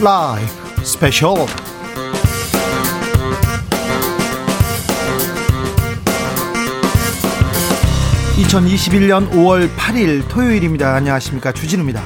라이브 스페셜 2021년 5월 8일 토요일입니다. 안녕하십니까. 주진우입니다.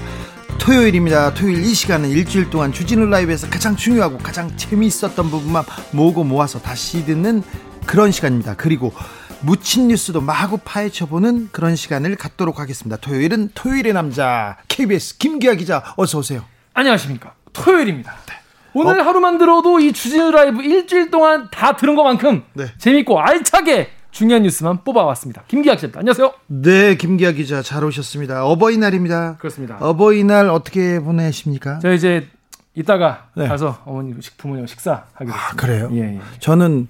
토요일입니다. 토요일 이 시간은 일주일 동안 주진우 라이브에서 가장 중요하고 가장 재미있었던 부분만 모으고 모아서 다시 듣는 그런 시간입니다. 그리고 묻힌 뉴스도 마구 파헤쳐보는 그런 시간을 갖도록 하겠습니다. 토요일은 토요일의 남자 KBS 김기화 기자 어서 오세요. 안녕하십니까. 토요일입니다. 네. 오늘 어? 하루만 들어도 이 주진우 라이브 일주일 동안 다 들은 것만큼 네. 재밌고 알차게 중요한 뉴스만 뽑아왔습니다. 김기아 기자입니다. 안녕하세요. 네, 김기아 기자 잘 오셨습니다. 어버이날입니다. 그렇습니다. 어버이날 어떻게 보내십니까? 저 이제 이따가 네. 가서 어머니 부모님 식사 하기로 아, 그래요? 예, 예. 저는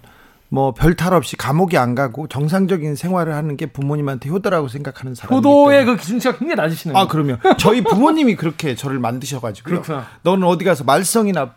뭐 별 탈 없이 감옥에 안 가고 정상적인 생활을 하는 게 부모님한테 효도라고 생각하는 사람. 효도의 그 기준치가 굉장히 낮으시네요. 아, 그러면 저희 부모님이 그렇게 저를 만드셔가지고. 그렇구나. 너는 어디 가서 말썽이나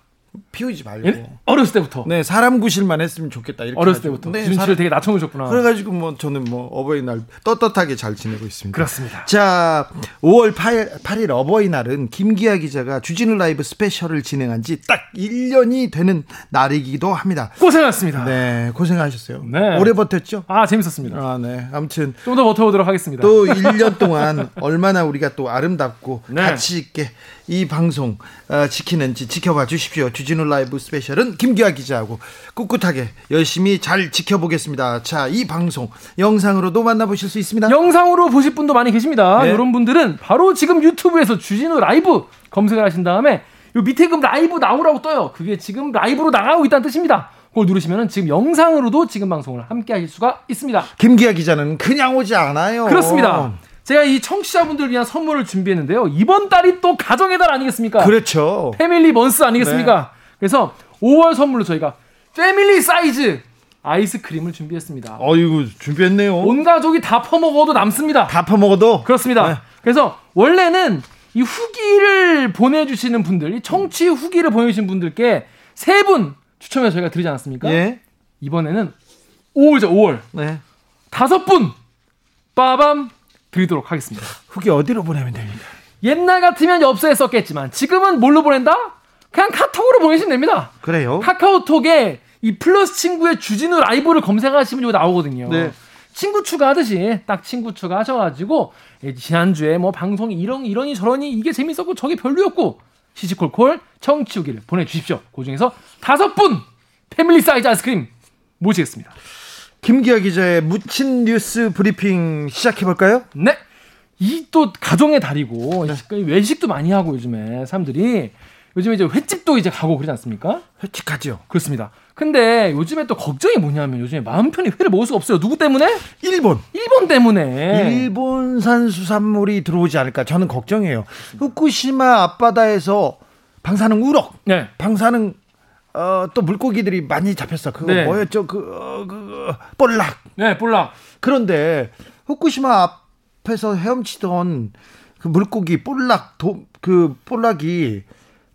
피우지 말고. 예? 어렸을 때부터. 네, 사람 구실만 했으면 좋겠다. 이렇게 어렸을 때부터. 네, 준치를 사람... 되게 낮춰놓으셨구나. 그래가지고 뭐 저는 뭐 어버이날 떳떳하게 잘 지내고 있습니다. 그렇습니다. 자, 5월 8일, 8일 어버이날은 김기아 기자가 주진우 라이브 스페셜을 진행한 지 딱 1년이 되는 날이기도 합니다. 고생하셨습니다. 네, 고생하셨어요. 네. 오래 버텼죠? 아, 재밌었습니다. 아, 네. 아무튼. 좀 더 버텨보도록 하겠습니다. 또 1년 동안 얼마나 우리가 또 아름답고 네. 가치 있게 이 방송 어, 지키는지 지켜봐 주십시오. 주진우 라이브 스페셜은 김기화 기자하고 꿋꿋하게 열심히 잘 지켜보겠습니다. 자, 이 방송 영상으로도 만나보실 수 있습니다. 영상으로 보실 분도 많이 계십니다. 네. 이런 분들은 바로 지금 유튜브에서 주진우 라이브 검색을 하신 다음에 요 밑에 그 live now라고 떠요. 그게 지금 라이브로 나가고 있다는 뜻입니다. 그걸 누르시면 지금 영상으로도 지금 방송을 함께 하실 수가 있습니다. 김기화 기자는 그냥 오지 않아요. 그렇습니다. 제가 이 청취자분들 위한 선물을 준비했는데요. 이번 달이 또 가정의 달 아니겠습니까? 그렇죠. family month 아니겠습니까? 네. 그래서 5월 선물로 저희가 패밀리 사이즈 아이스크림을 준비했습니다. 어이구 준비했네요. 온 가족이 다 퍼먹어도 남습니다. 다 퍼먹어도 그렇습니다. 네. 그래서 원래는 이 후기를 보내주시는 분들, 이 청취 후기를 보내주신 분들께 세 분 추첨해서 저희가 드리지 않았습니까? 예. 이번에는 5월죠, 5월. 네. 다섯 분 빠밤 드리도록 하겠습니다. 후기 어디로 보내면 됩니까? 옛날 같으면 엽서에 썼겠지만 지금은 뭘로 보낸다? 그냥 카톡으로 보내시면 됩니다. 그래요? 카카오톡에 이 플러스 친구의 주진우 라이브를 검색하시면 이거 나오거든요. 네. 친구 추가하듯이 딱 친구 추가하셔가지고 지난주에 뭐 방송이 이런 이러니 저러니 이게 재밌었고 저게 별로였고 시시콜콜 청취후기를 보내주십시오. 그 중에서 다섯 분 패밀리 사이즈 아이스크림 모시겠습니다. 김기화 기자의 묻힌 뉴스 브리핑 시작해 볼까요? 네. 이 또 가정의 달이고 네. 외식도 많이 하고 요즘에 사람들이 요즘에 이제 횟집도 이제 가고 그러지 않습니까? 횟집 가죠. 그렇습니다. 근데 요즘에 또 걱정이 뭐냐면 요즘에 마음 편히 회를 먹을 수 없어요. 누구 때문에? 일본. 일본 때문에. 일본산 수산물이 들어오지 않을까 저는 걱정해요. 후쿠시마 앞바다에서 방사능 우럭, 네. 방사능 어, 또 물고기들이 많이 잡혔어. 그거 네. 뭐였죠? 그, 어, 그, 볼락. 네, 볼락. 그런데 후쿠시마 앞에서 헤엄치던 그 물고기 볼락, 도, 그 볼락이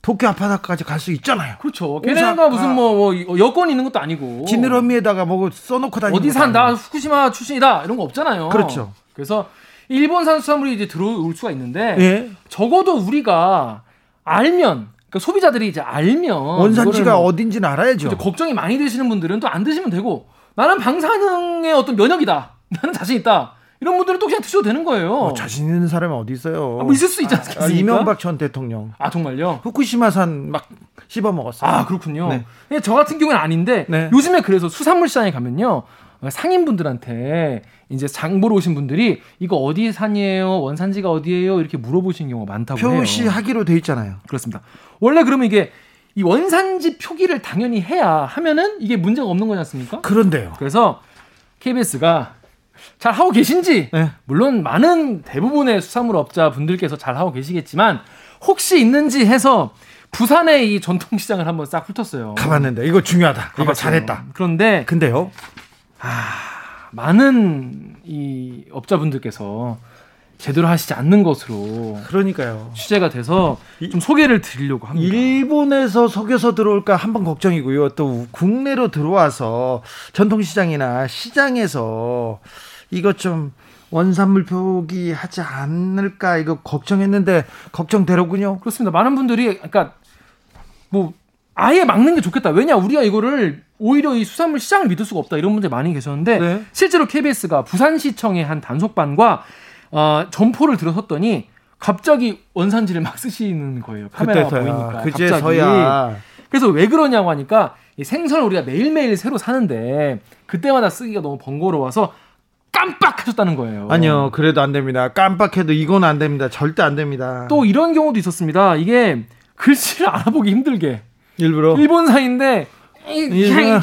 도쿄 앞바다까지 갈 수 있잖아요. 그렇죠. 걔네가 무슨 뭐, 뭐 여권 있는 것도 아니고. 지느러미에다가 뭐 써놓고 다니는 어디 산다, 후쿠시마 출신이다 이런 거 없잖아요. 그렇죠. 그래서 일본산 수산물이 이제 들어올 수가 있는데 예? 적어도 우리가 알면 그러니까 소비자들이 이제 알면 원산지가 뭐 어딘지는 알아야죠. 걱정이 많이 되시는 분들은 또 안 드시면 되고 나는 방사능의 어떤 면역이다. 나는 자신 있다. 이런 분들은 또 그냥 드셔도 되는 거예요. 뭐 자신 있는 사람이 어디 있어요? 아, 뭐 있을 수 있지 않습니까? 아, 이명박 전 대통령. 아 정말요? 후쿠시마산 막 씹어 먹었어요. 아 그렇군요. 네. 저 같은 경우는 아닌데 네. 요즘에 그래서 수산물 시장에 가면요 상인분들한테 이제 장 보러 오신 분들이 이거 어디 산이에요? 원산지가 어디예요? 이렇게 물어보시는 경우가 많다고 해요. 표시하기로 돼 있잖아요. 그렇습니다. 원래 그러면 이게 이 원산지 표기를 당연히 해야 하면은 이게 문제가 없는 거지 않습니까? 그런데요. 그래서 KBS가 잘 하고 계신지 네. 물론 많은 대부분의 수산물 업자 분들께서 잘 하고 계시겠지만 혹시 있는지 해서 부산의 이 전통시장을 한번 싹 훑었어요. 가봤는데 이거 중요하다. 이거 잘했다. 그런데 근데요. 아, 많은 이 업자분들께서 제대로 하시지 않는 것으로 그러니까요. 취재가 돼서 좀 소개를 드리려고 합니다. 일본에서 속여서 들어올까 한번 걱정이고요. 또 국내로 들어와서 전통시장이나 시장에서 이것 좀 원산물 표기하지 않을까 이거 걱정했는데 걱정되로군요. 그렇습니다. 많은 분들이 그러니까 뭐 아예 막는 게 좋겠다. 왜냐 우리가 이거를 오히려 이 수산물 시장을 믿을 수가 없다 이런 분들 많이 계셨는데 네. 실제로 KBS가 부산시청의 한 단속반과 어, 점포를 들어섰더니 갑자기 원산지를 막 쓰시는 거예요. 카메라가 그때서야. 보이니까 그제서야. 갑자기. 그래서 왜 그러냐고 하니까 이 생선을 우리가 매일매일 새로 사는데 그때마다 쓰기가 너무 번거로워서 깜빡하셨다는 거예요. 아니요, 그래도 안 됩니다. 깜빡해도 이건 안 됩니다. 절대 안 됩니다. 또 이런 경우도 있었습니다. 이게 글씨를 알아보기 힘들게 일부러 일본사인데 이현사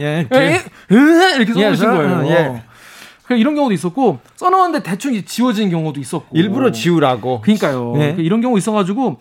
예, 예, 이렇게 써놓으신 거예요. 예. 이런 경우도 있었고 써놓았는데 대충 지워진 경우도 있었고 일부러 지우라고. 그러니까요. 예. 이런 경우 있어가지고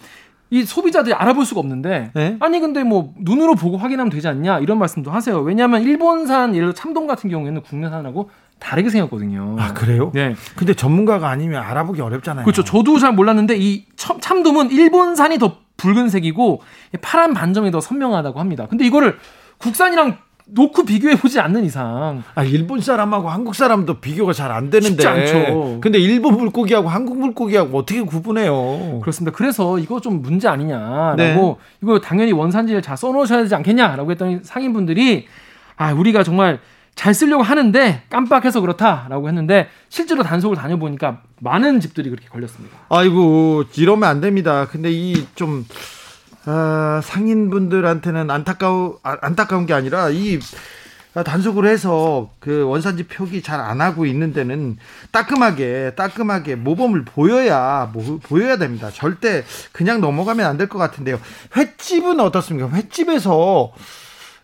이 소비자들이 알아볼 수가 없는데 네? 아니 근데 뭐 눈으로 보고 확인하면 되지 않냐 이런 말씀도 하세요. 왜냐하면 일본산 예를 들어 참돔 같은 경우에는 국내산하고 다르게 생겼거든요. 아 그래요? 네. 근데 전문가가 아니면 알아보기 어렵잖아요. 그렇죠. 저도 잘 몰랐는데 이 참돔은 일본산이 더 붉은색이고 파란 반점이 더 선명하다고 합니다. 근데 이거를 국산이랑 놓고 비교해 보지 않는 이상 아 일본 사람하고 한국 사람도 비교가 잘 안 되는데 쉽지 않죠. 근데 일본 물고기하고 한국 물고기하고 어떻게 구분해요? 그렇습니다. 그래서 이거 좀 문제 아니냐라고 네. 이거 당연히 원산지를 잘 써놓으셔야 되지 않겠냐라고 했더니 상인분들이 아 우리가 정말 잘 쓰려고 하는데 깜빡해서 그렇다라고 했는데 실제로 단속을 다녀보니까 많은 집들이 그렇게 걸렸습니다. 아이고 이러면 안 됩니다. 근데 이좀 아, 상인분들한테는 안타까우 아, 안타까운 게 아니라 이 단속을 해서 그 원산지 표기 잘 안 하고 있는 데는 따끔하게 따끔하게 모범을 보여야 뭐, 보여야 됩니다. 절대 그냥 넘어가면 안 될 것 같은데요. 횟집은 어떻습니까? 횟집에서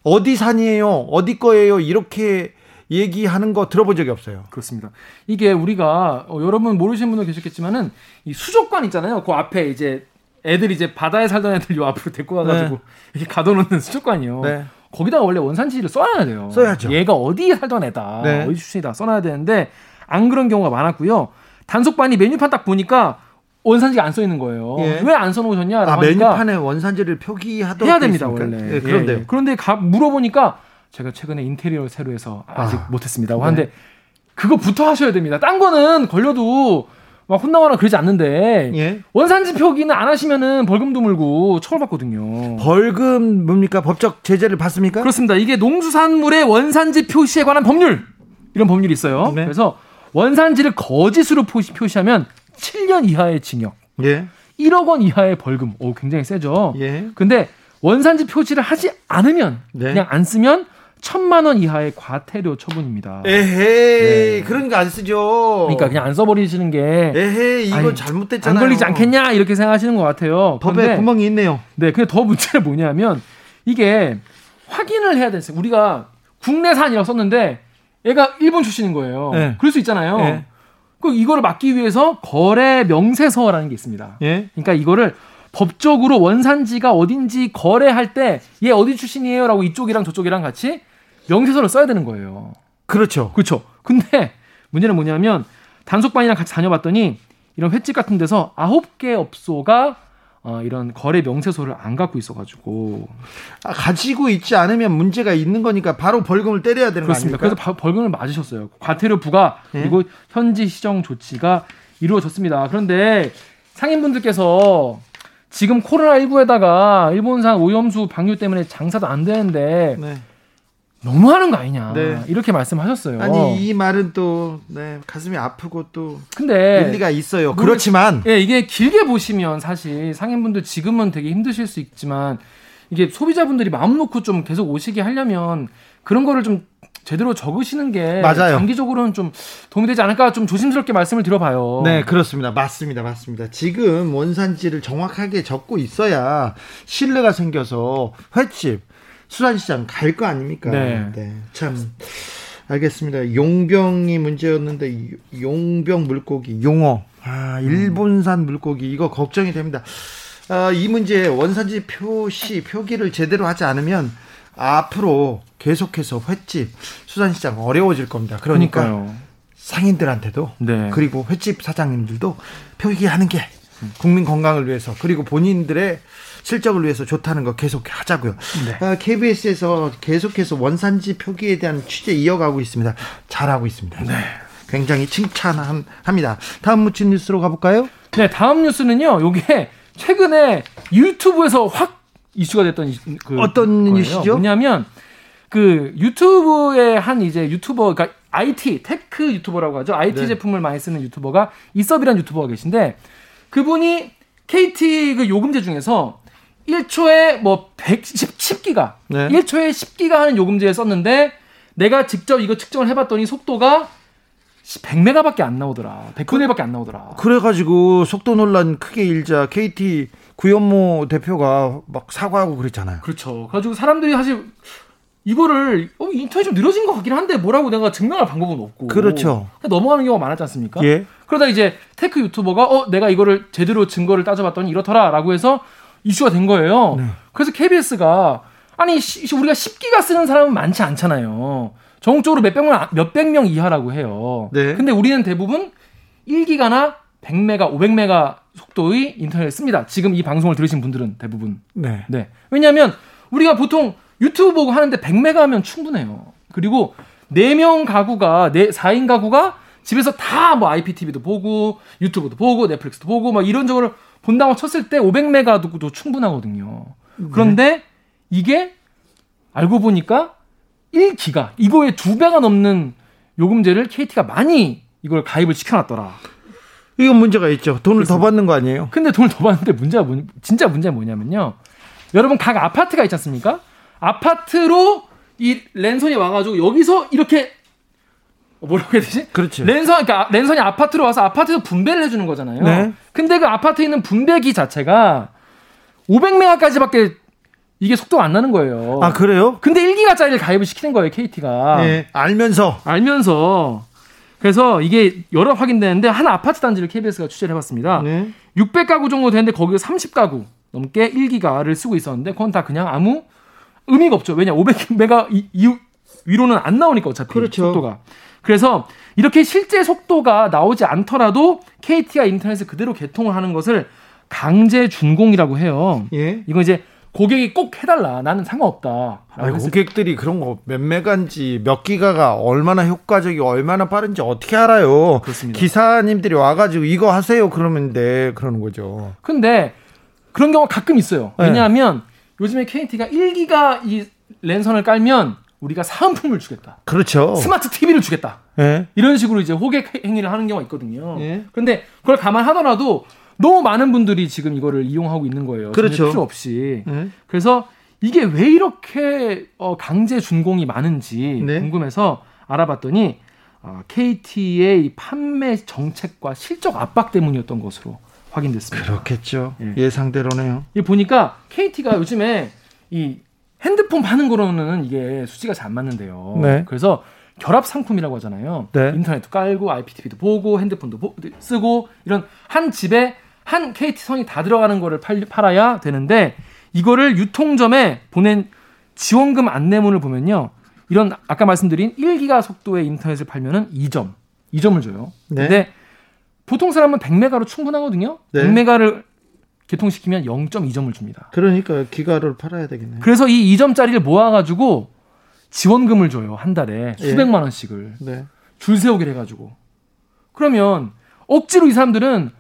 어디 산이에요? 어디 거예요? 이렇게 얘기하는 거 들어본 적이 없어요. 그렇습니다. 이게 우리가 어, 여러분 모르시는 분도 계셨겠지만은 이 수족관 있잖아요. 그 앞에 이제 애들이 이제 바다에 살던 애들 요 앞으로 데리고 와가지고 네. 이렇게 가둬놓는 수족관이요. 네. 거기다가 원래 원산지를 써놔야 돼요. 써야죠. 얘가 어디에 살던 애다, 네. 어디 출신이다 써놔야 되는데 안 그런 경우가 많았고요. 단속반이 메뉴판 딱 보니까 원산지가 안 써 있는 거예요. 예. 왜안 써놓으셨냐? 아, 메뉴판에 원산지를 표기하도록 해야 됩니다 원래. 예, 그런데 예. 그런데 가, 물어보니까 제가 최근에 인테리어 새로 해서 아직 아. 못했습니다. 하는데 네. 그거부터 하셔야 됩니다. 딴 거는 걸려도 막 혼나거나 그러지 않는데 예? 원산지 표기는 안 하시면은 벌금도 물고 처벌받거든요. 벌금 뭡니까? 법적 제재를 받습니까? 그렇습니다. 이게 농수산물의 원산지 표시에 관한 법률 이런 법률이 있어요. 네. 그래서 원산지를 거짓으로 표시, 표시하면 7년 이하의 징역, 예. 1억 원 이하의 벌금. 오, 굉장히 세죠. 예. 근데 원산지 표시를 하지 않으면 네. 그냥 안 쓰면 천만 원 이하의 과태료 처분입니다. 에헤이, 네. 그런 거 안 쓰죠. 그러니까 그냥 안 써버리시는 게. 에헤이, 이건 아니, 잘못됐잖아요. 안 걸리지 않겠냐 이렇게 생각하시는 것 같아요. 법에 근데, 구멍이 있네요. 네, 근데 더 문제는 뭐냐면 이게 확인을 해야 되어요 우리가 국내산이라고 썼는데 얘가 일본 출신인 거예요. 네. 그럴 수 있잖아요. 네. 그 이거를 막기 위해서 거래 명세서라는 게 있습니다. 예? 그러니까 이거를 법적으로 원산지가 어딘지 거래할 때 얘 어디 출신이에요라고 이쪽이랑 저쪽이랑 같이 명세서를 써야 되는 거예요. 그렇죠. 그렇죠. 근데 문제는 뭐냐면 단속반이랑 같이 다녀봤더니 이런 횟집 같은 데서 아홉 개 업소가 어, 이런 거래 명세서를 안 갖고 있어가지고 아, 가지고 있지 않으면 문제가 있는 거니까 바로 벌금을 때려야 되는 그렇습니다. 거 아닙니까? 그래서 벌금을 맞으셨어요. 과태료 부과 네? 그리고 현지 시정 조치가 이루어졌습니다. 그런데 상인분들께서 지금 코로나 19에다가 일본산 오염수 방류 때문에 장사도 안 되는데 네. 너무하는 거 아니냐 네. 이렇게 말씀하셨어요. 아니 이 말은 또 네, 가슴이 아프고 또 근데 일리가 있어요. 그렇지만 예 이게 길게 보시면 사실 상인분들 지금은 되게 힘드실 수 있지만 이게 소비자분들이 마음 놓고 좀 계속 오시게 하려면 그런 거를 좀 제대로 적으시는 게 맞아요. 장기적으로는 좀 도움이 되지 않을까 좀 조심스럽게 말씀을 드려봐요. 네, 그렇습니다. 맞습니다. 맞습니다. 지금 원산지를 정확하게 적고 있어야 신뢰가 생겨서 횟집 수산시장 갈 거 아닙니까? 네. 네. 참 알겠습니다. 용병이 문제였는데 용병 물고기, 용어, 아 일본산 물고기 이거 걱정이 됩니다. 아, 이 문제 원산지 표시 표기를 제대로 하지 않으면 앞으로 계속해서 횟집 수산시장 어려워질 겁니다. 그러니까 그러니까요. 상인들한테도 네. 그리고 횟집 사장님들도 표기하는 게 국민 건강을 위해서 그리고 본인들의 실적을 위해서 좋다는 거 계속 하자고요. 네. 아, KBS에서 계속해서 원산지 표기에 대한 취재 이어가고 있습니다. 잘하고 있습니다. 네. 굉장히 칭찬합니다. 다음 묻힌 뉴스로 가볼까요? 네, 다음 뉴스는요. 요게 최근에 유튜브에서 확 이슈가 됐던 그 어떤 거예요. 이슈죠? 뭐냐면 그 유튜브의 한 이제 유튜버 그러니까 IT tech 유튜버라고 하죠. IT 네. 제품을 많이 쓰는 유튜버가 잇섭이라는 유튜버가 계신데 그분이 KT 그 요금제 중에서 1초에 뭐 110기가 네. 1초에 10기가 하는 요금제에 썼는데 내가 직접 이거 측정을 해봤더니 속도가 100메가밖에 안 나오더라. 100분의 1밖에 안 나오더라. 그래가지고 속도 논란 크게 일자 KT 구현모 대표가 막 사과하고 그랬잖아요. 그렇죠. 그래가지고 사람들이 사실 이거를 어, 인터넷 좀 느려진 것 같긴 한데 뭐라고 내가 증명할 방법은 없고. 그렇죠. 넘어가는 경우가 많았지 않습니까? 예. 그러다 이제 테크 유튜버가 어 내가 이거를 제대로 증거를 따져봤더니 이렇더라라고 해서 이슈가 된 거예요. 네. 그래서 KBS가 아니 우리가 10기가 쓰는 사람은 많지 않잖아요. 전국적으로 몇백 명 몇백 명 이하라고 해요. 네. 근데 우리는 대부분 1기가나 100메가, 500메가 속도의 인터넷을 씁니다. 지금 이 방송을 들으신 분들은 대부분. 네. 네. 왜냐하면 우리가 보통 유튜브 보고 하는데 100메가 하면 충분해요. 그리고 4명 가구가, 4, 4인 가구가 집에서 다 뭐 IPTV도 보고, 유튜브도 보고, 넷플릭스도 보고, 막 이런저런 본다고 쳤을 때 500메가도 충분하거든요. 네. 그런데 이게 알고 보니까 1기가, 이거의 두 배가 넘는 요금제를 KT가 많이 이걸 가입을 시켜놨더라. 이건 문제가 있죠. 돈을 그렇습니다. 더 받는 거 아니에요? 근데 돈을 더 받는데 문제가 뭐, 진짜 문제가 뭐냐면요. 여러분 각 아파트가 있지 않습니까? 아파트로 이 랜선이 와가지고 여기서 이렇게 어, 뭐라고 해야 되지? 그렇지. 랜선, 그러니까 랜선이 아파트로 와서 아파트에서 분배를 해주는 거잖아요. 네. 근데 그 아파트에 있는 분배기 자체가 500메가까지밖에 이게 속도가 안 나는 거예요. 아, 그래요? 근데 1기가짜리를 가입을 시키는 거예요, KT가. 네, 알면서. 알면서. 그래서 이게 여러 확인되는데 한 아파트 단지를 KBS가 취재를 해봤습니다. 네. 600가구 정도 되는데 거기서 30가구 넘게 1기가를 쓰고 있었는데 그건 다 그냥 아무 의미가 없죠. 왜냐 500메가 이, 이 위로는 안 나오니까 어차피 그렇죠. 속도가. 그래서 이렇게 실제 속도가 나오지 않더라도 KT가 인터넷을 그대로 개통을 하는 것을 강제 준공이라고 해요. 예. 이거 이제 고객이 꼭 해달라. 나는 상관없다. 아니, 고객들이 그런 거 몇 메가인지 몇 기가가 얼마나 효과적이고 얼마나 빠른지 어떻게 알아요? 그렇습니다. 기사님들이 와가지고 이거 하세요 그러면 돼 그러는 거죠. 근데 그런 경우가 가끔 있어요. 네. 왜냐하면 네. 요즘에 KT가 1기가 이 랜선을 깔면 우리가 사은품을 주겠다. 그렇죠. 스마트 TV를 주겠다. 네. 이런 식으로 이제 호객 행위를 하는 경우가 있거든요. 네. 그런데 그걸 감안하더라도 너무 많은 분들이 지금 이거를 이용하고 있는 거예요. 그렇죠. 필요 없이. 네. 그래서 이게 왜 이렇게 어, 강제 준공이 많은지 네. 궁금해서 알아봤더니 어, KT의 판매 정책과 실적 압박 때문이었던 것으로 확인됐습니다. 그렇겠죠. 예. 상대로네요 이 보니까 KT가 요즘에 이 핸드폰 파는 거로는 이게 수치가 잘 안 맞는데요. 네. 그래서 결합 상품이라고 하잖아요. 네. 인터넷도 깔고 IPTV도 보고 핸드폰도 보, 쓰고 이런 한 집에 한 KT 선이 다 들어가는 거를 팔, 팔아야 되는데 이거를 유통점에 보낸 지원금 안내문을 보면요. 이런 아까 말씀드린 1기가 속도의 인터넷을 팔면은 2점, 2점을 줘요. 네. 근데 보통 사람은 100메가로 충분하거든요. 네. 100메가를 개통시키면 0.2점을 줍니다. 그러니까 기가를 팔아야 되겠네요. 그래서 이 2점짜리를 모아가지고 지원금을 줘요 한 달에 예. 수백만 원씩을 네. 줄 세우기를 해가지고 그러면 억지로 이 사람들은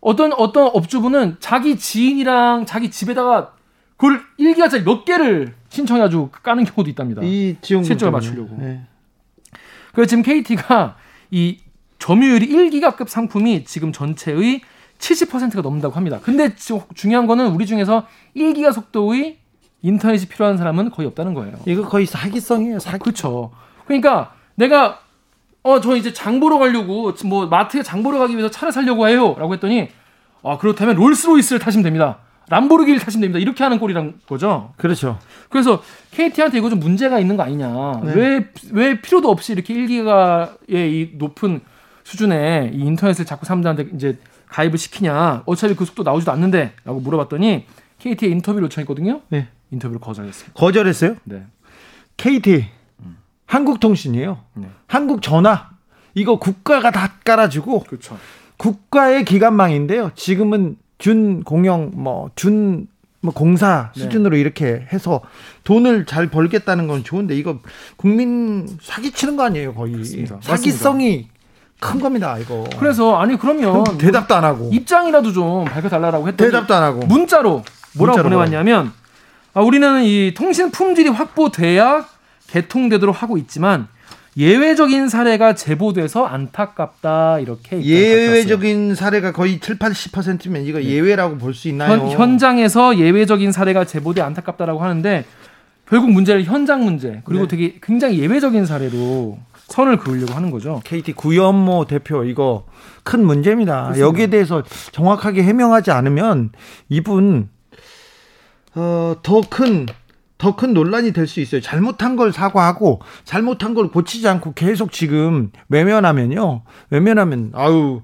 어떤 어떤 업주분은 자기 지인이랑 자기 집에다가 그걸 일기가짜리 몇 개를 신청해가지고 까는 경우도 있답니다. 이 지원금 실적을 맞추려고. 네. 그래서 지금 KT가 이 점유율이 1기가급 상품이 지금 전체의 70%가 넘는다고 합니다. 근데 중요한 거는 우리 중에서 1기가 속도의 인터넷이 필요한 사람은 거의 없다는 거예요. 이거 거의 사기성이에요. 사기. 그렇죠. 그러니까 내가 어, 저 이제 장 보러 가려고, 뭐, 마트에 장 보러 가기 위해서 차를 사려고 해요. 라고 했더니, 아, 그렇다면 롤스로이스를 타시면 됩니다. 람보르기를 타시면 됩니다. 이렇게 하는 꼴이란 거죠. 그렇죠. 그래서 KT한테 이거 좀 문제가 있는 거 아니냐. 네. 왜, 왜 필요도 없이 이렇게 1기가의 이 높은 수준의 이 인터넷을 자꾸 사람들한테 이제 가입을 시키냐. 어차피 그 속도 나오지도 않는데. 라고 물어봤더니 KT에 인터뷰를 요청했거든요. 네. 인터뷰를 거절했습니다. 거절했어요? 네. KT. 한국통신이에요. 네. 한국전화 이거 국가가 다 깔아주고 그렇죠. 국가의 기관망인데요. 지금은 준 공영 뭐준 뭐 공사 네. 수준으로 이렇게 해서 돈을 잘 벌겠다는 건 좋은데 이거 국민 사기치는 거 아니에요 거의 맞습니다. 사기성이 큰 겁니다, 이거. 그래서 아니 그러면 대답도 안 하고 입장이라도 좀 밝혀달라고 했더니 대답도 안 하고 문자로 뭐라고 문자로 보내왔냐면 아, 우리는 이 통신 품질이 확보돼야 개통되도록 하고 있지만 예외적인 사례가 제보돼서 안타깝다 이렇게 예외적인 사례가 거의 7, 80%면 이거 네. 예외라고 볼 수 있나요? 현, 장에서 예외적인 사례가 제보돼 안타깝다라고 하는데 결국 문제를 현장 문제 그리고 네. 되게 굉장히 예외적인 사례로 선을 그으려고 하는 거죠. KT 구현모 대표 이거 큰 문제입니다. 그렇습니다. 여기에 대해서 정확하게 해명하지 않으면 이분 어, 더큰 더 큰 논란이 될 수 있어요. 잘못한 걸 사과하고 잘못한 걸 고치지 않고 계속 지금 외면하면요. 외면하면 아유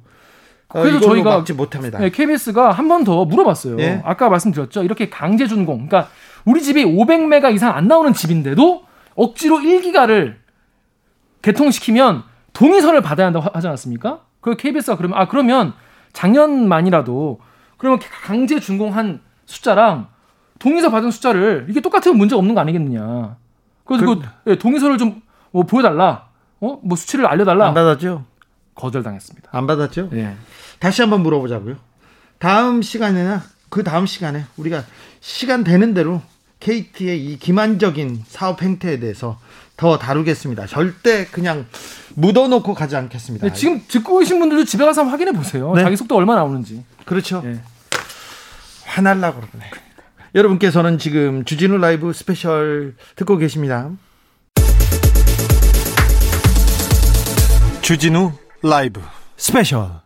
어, 그래서 저희가 막지 못합니다. 네, KBS가 한 번 더 물어봤어요. 네? 아까 말씀드렸죠. 이렇게 강제 준공. 그러니까 우리 집이 500메가 이상 안 나오는 집인데도 억지로 1기가를 개통시키면 동의서를 받아야 한다고 하지 않았습니까? 그 KBS가 그러면 아 그러면 작년만이라도 그러면 강제 준공한 숫자랑 동의서 받은 숫자를 이게 똑같으면 문제가 없는 거 아니겠느냐. 그래서 그, 그 예, 동의서를 좀 뭐 보여달라. 어? 뭐 수치를 알려달라. 안 받았죠? 거절당했습니다. 안 받았죠? 예. 다시 한번 물어보자고요. 다음 시간에나 그 다음 시간에 우리가 시간 되는 대로 KT의 이 기만적인 사업 행태에 대해서 더 다루겠습니다. 절대 그냥 묻어놓고 가지 않겠습니다. 네, 지금 듣고 계신 분들도 집에 가서 한번 확인해 보세요. 네. 자기 속도 얼마나 나오는지. 그렇죠. 네. 화날라 그러네. 여러분께서는 지금 주진우 라이브 스페셜 듣고 계십니다. 주진우 라이브 스페셜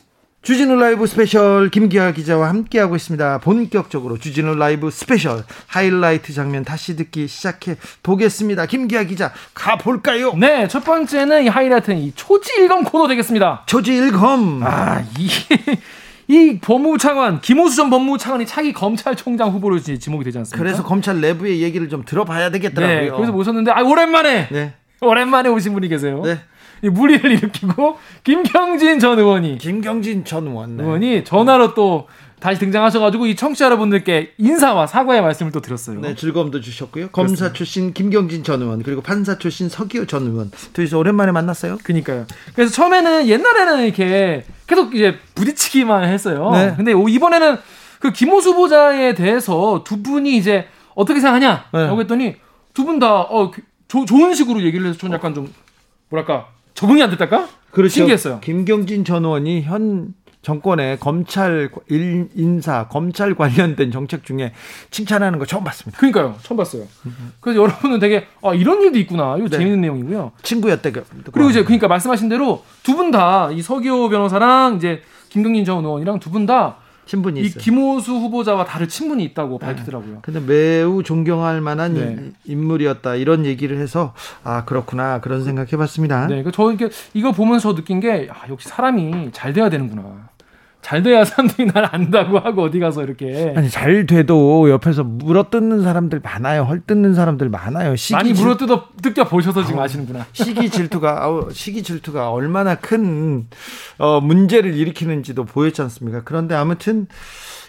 주진우 라이브 스페셜 김기화 기자와 함께하고 있습니다. 본격적으로 주진우 라이브 스페셜 하이라이트 장면 다시 듣기 시작해 보겠습니다. 김기아 기자 가볼까요? 네, 첫 번째는 이 하이라이트는 이 초지일검 코너 되겠습니다. 초지일검. 아, 이게 이 법무부 차관 김호수 전 법무부 차관이 차기 검찰총장 후보로 지목이 되지 않습니까? 그래서 검찰 내부의 얘기를 좀 들어봐야 되겠더라고요. 네, 그래서 모셨는데 아 오랜만에 네. 오랜만에 오신 분이 계세요. 네. 무리를 일으키고 김경진 전 의원이 김경진 전 의원 네. 의원이 전화로 또 다시 등장하셔가지고 이 청취자 여러분들께 인사와 사과의 말씀을 또 드렸어요. 네, 즐거움도 주셨고요. 검사 그렇습니다. 출신 김경진 전 의원 그리고 판사 출신 서기호 전 의원 둘이서 오랜만에 만났어요. 그니까요. 그래서 처음에는 옛날에는 이렇게 계속 이제 부딪히기만 했어요. 네. 근데 이번에는 그 김호수 보자에 대해서 두 분이 이제 어떻게 생각하냐? 네. 라고 했더니 두 분 다 어, 좋은 식으로 얘기를 해서 좀 약간 좀 뭐랄까 적응이 안 됐달까? 그렇죠. 신기했어요. 김경진 전 의원이 현 정권의 검찰 인사, 검찰 관련된 정책 중에 칭찬하는 거 처음 봤습니다. 그러니까요. 처음 봤어요. 그래서 여러분은 되게 아, 이런 일도 있구나. 이거 네. 재밌는 내용이고요. 친구였대. 그리고 이제 그러니까 말씀하신 대로 두 분 다 이 서기호 변호사랑 이제 김경진 전 의원이랑 두 분 다 친분이 이 있어요. 김호수 후보자와 다른 친분이 있다고 네. 밝히더라고요. 근데 매우 존경할 만한 네. 인물이었다 이런 얘기를 해서 아 그렇구나 그런 생각해봤습니다. 네, 저 이게 이거 보면서 느낀 게 아, 역시 사람이 잘 돼야 되는구나. 잘 돼야 사람들이 날 안다고 하고 어디 가서 이렇게 아니 잘 돼도 옆에서 물어뜯는 사람들 많아요 헐뜯는 사람들 많아요 시기 많이 물어뜯어 뜯겨 보셔서 지금 아시는구나 시기 질투가 시기 질투가 얼마나 큰 어, 문제를 일으키는지도 보였지 않습니까 그런데 아무튼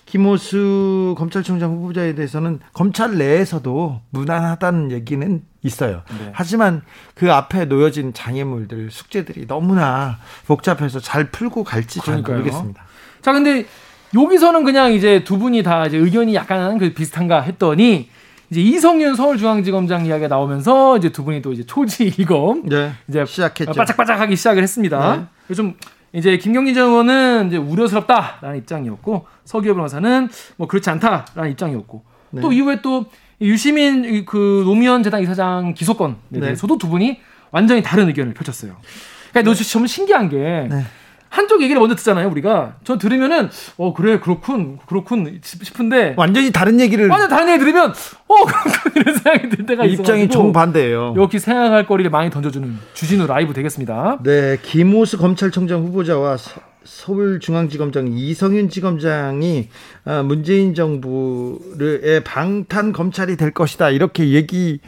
김호수 검찰총장 후보자에 대해서는 검찰 내에서도 무난하다는 얘기는 있어요. 네. 하지만 그 앞에 놓여진 장애물들, 숙제들이 너무나 복잡해서 잘 풀고 갈지 잘 모르겠습니다. 자, 근데 여기서는 그냥 이제 두 분이 다 이제 의견이 약간 그 비슷한가 했더니 이제 이성윤 서울중앙지검장 이야기가 나오면서 이제 두 분이 또 이제 초지일검 네, 이제 시작했죠. 바짝바짝하기 시작을 했습니다. 네. 좀 이제 김경진 전 의원은 이제 우려스럽다라는 입장이었고 서기호 변호사는 뭐 그렇지 않다라는 입장이었고 네. 또 이후에 또 유시민 그 노무현 재단 이사장 기소권에 네. 대해서도 두 분이 완전히 다른 의견을 펼쳤어요. 그러니까 네. 너 신기한 게 네. 한쪽 얘기를 먼저 듣잖아요, 우리가. 전 들으면은, 어, 그래, 그렇군, 그렇군 싶은데. 완전히 다른 얘기를. 완전 다른 얘기 들으면, 어, 그렇군, 이런 생각이 들 때가 있어요. 입장이 정반대예요. 여기 생각할 거리를 많이 던져주는 주진우 라이브 되겠습니다. 네, 김호수 검찰총장 후보자와 서울중앙지검장 이성윤 지검장이 어, 문재인 정부의 방탄 검찰이 될 것이다. 이렇게 얘기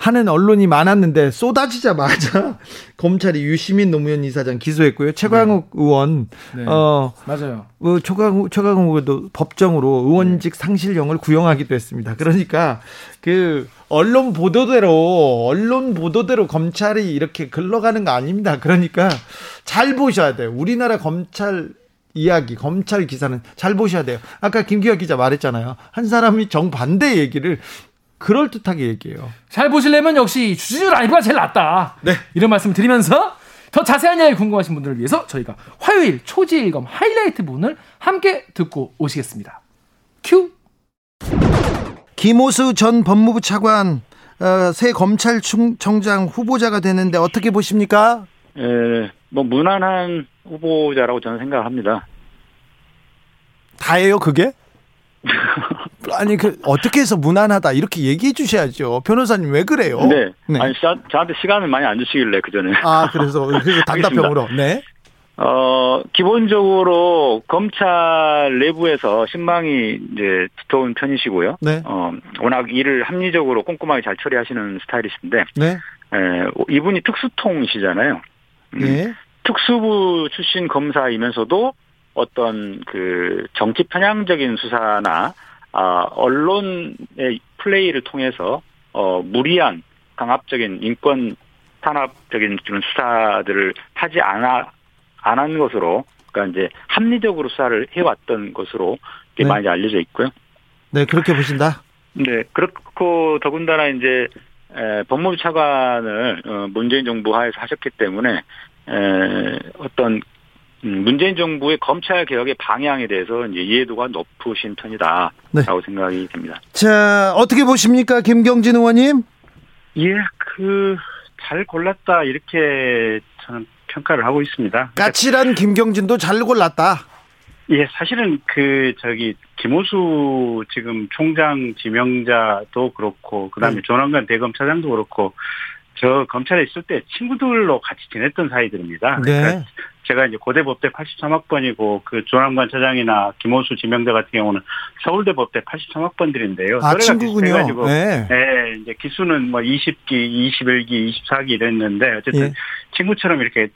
하는 언론이 많았는데 쏟아지자마자 검찰이 유시민 노무현 이사장 기소했고요. 최광욱 네. 의원 네. 어 맞아요. 어, 최광욱 최광욱 의원도 법정으로 의원직 네. 상실령을 구형하기도 했습니다. 그러니까 그 언론 보도대로 언론 보도대로 검찰이 이렇게 흘러가는 거 아닙니다. 그러니까 잘 보셔야 돼요. 우리나라 검찰 이야기, 검찰 기사는 잘 보셔야 돼요. 아까 김기화 기자 말했잖아요. 한 사람이 정반대 얘기를 그럴듯하게 얘기해요. 잘 보시려면 역시 주진우 라이브가 제일 낫다. 네. 이런 말씀 드리면서 더 자세한 이야기 궁금하신 분들을 위해서 저희가 화요일 초지일검 하이라이트 부분을 함께 듣고 오시겠습니다. 큐. 김호수 전 법무부 차관 어, 새 검찰청장 후보자가 되는데 어떻게 보십니까? 에, 뭐 무난한 후보자라고 저는 생각합니다. 다예요, 그게? 아니 그 어떻게 해서 무난하다 이렇게 얘기해 주셔야죠. 변호사님 왜 그래요? 네. 네. 아니 저, 저한테 시간을 많이 안 주시길래 그 전에. 아 그래서 그래서 단답형으로. 네. 어 기본적으로 검찰 내부에서 신망이 이제 두터운 편이시고요. 네. 어 워낙 일을 합리적으로 꼼꼼하게 잘 처리하시는 스타일이신데. 네. 에, 이분이 특수통이시잖아요. 음, 네. 특수부 출신 검사이면서도 어떤 그 정치 편향적인 수사나 아 언론의 플레이를 통해서 어 무리한 강압적인 인권 탄압적인 그런 수사들을 하지 않아 안 한 것으로 그러니까 이제 합리적으로 수사를 해왔던 것으로 네. 많이 알려져 있고요. 네 그렇게 보신다. 네 그렇고 더군다나 이제 에, 법무부 차관을 어, 문재인 정부 하에서 하셨기 때문에 에, 어떤 음, 문재인 정부의 검찰 개혁의 방향에 대해서 이제 이해도가 높으신 편이다라고 네. 생각이 됩니다. 자 어떻게 보십니까, 김경진 의원님? 예, 그 잘 골랐다 이렇게 저는 평가를 하고 있습니다. 까칠한 김경진도 잘 골랐다. 예, 사실은 그 저기 김호수 지금 총장 지명자도 그렇고 그다음에 네. 조남관 대검 차장도 그렇고 저 검찰에 있을 때 친구들로 같이 지냈던 사이들입니다. 네. 그러니까 제가 이제 고대 법대 83학번이고 그 조남관 차장이나 김호수 지명자 같은 경우는 서울대 법대 83학번들인데요. 아, 친구군요. 가지고 네. 네. 이제 기수는 뭐 20기, 21기, 24기 이랬는데 어쨌든 예. 친구처럼 이렇게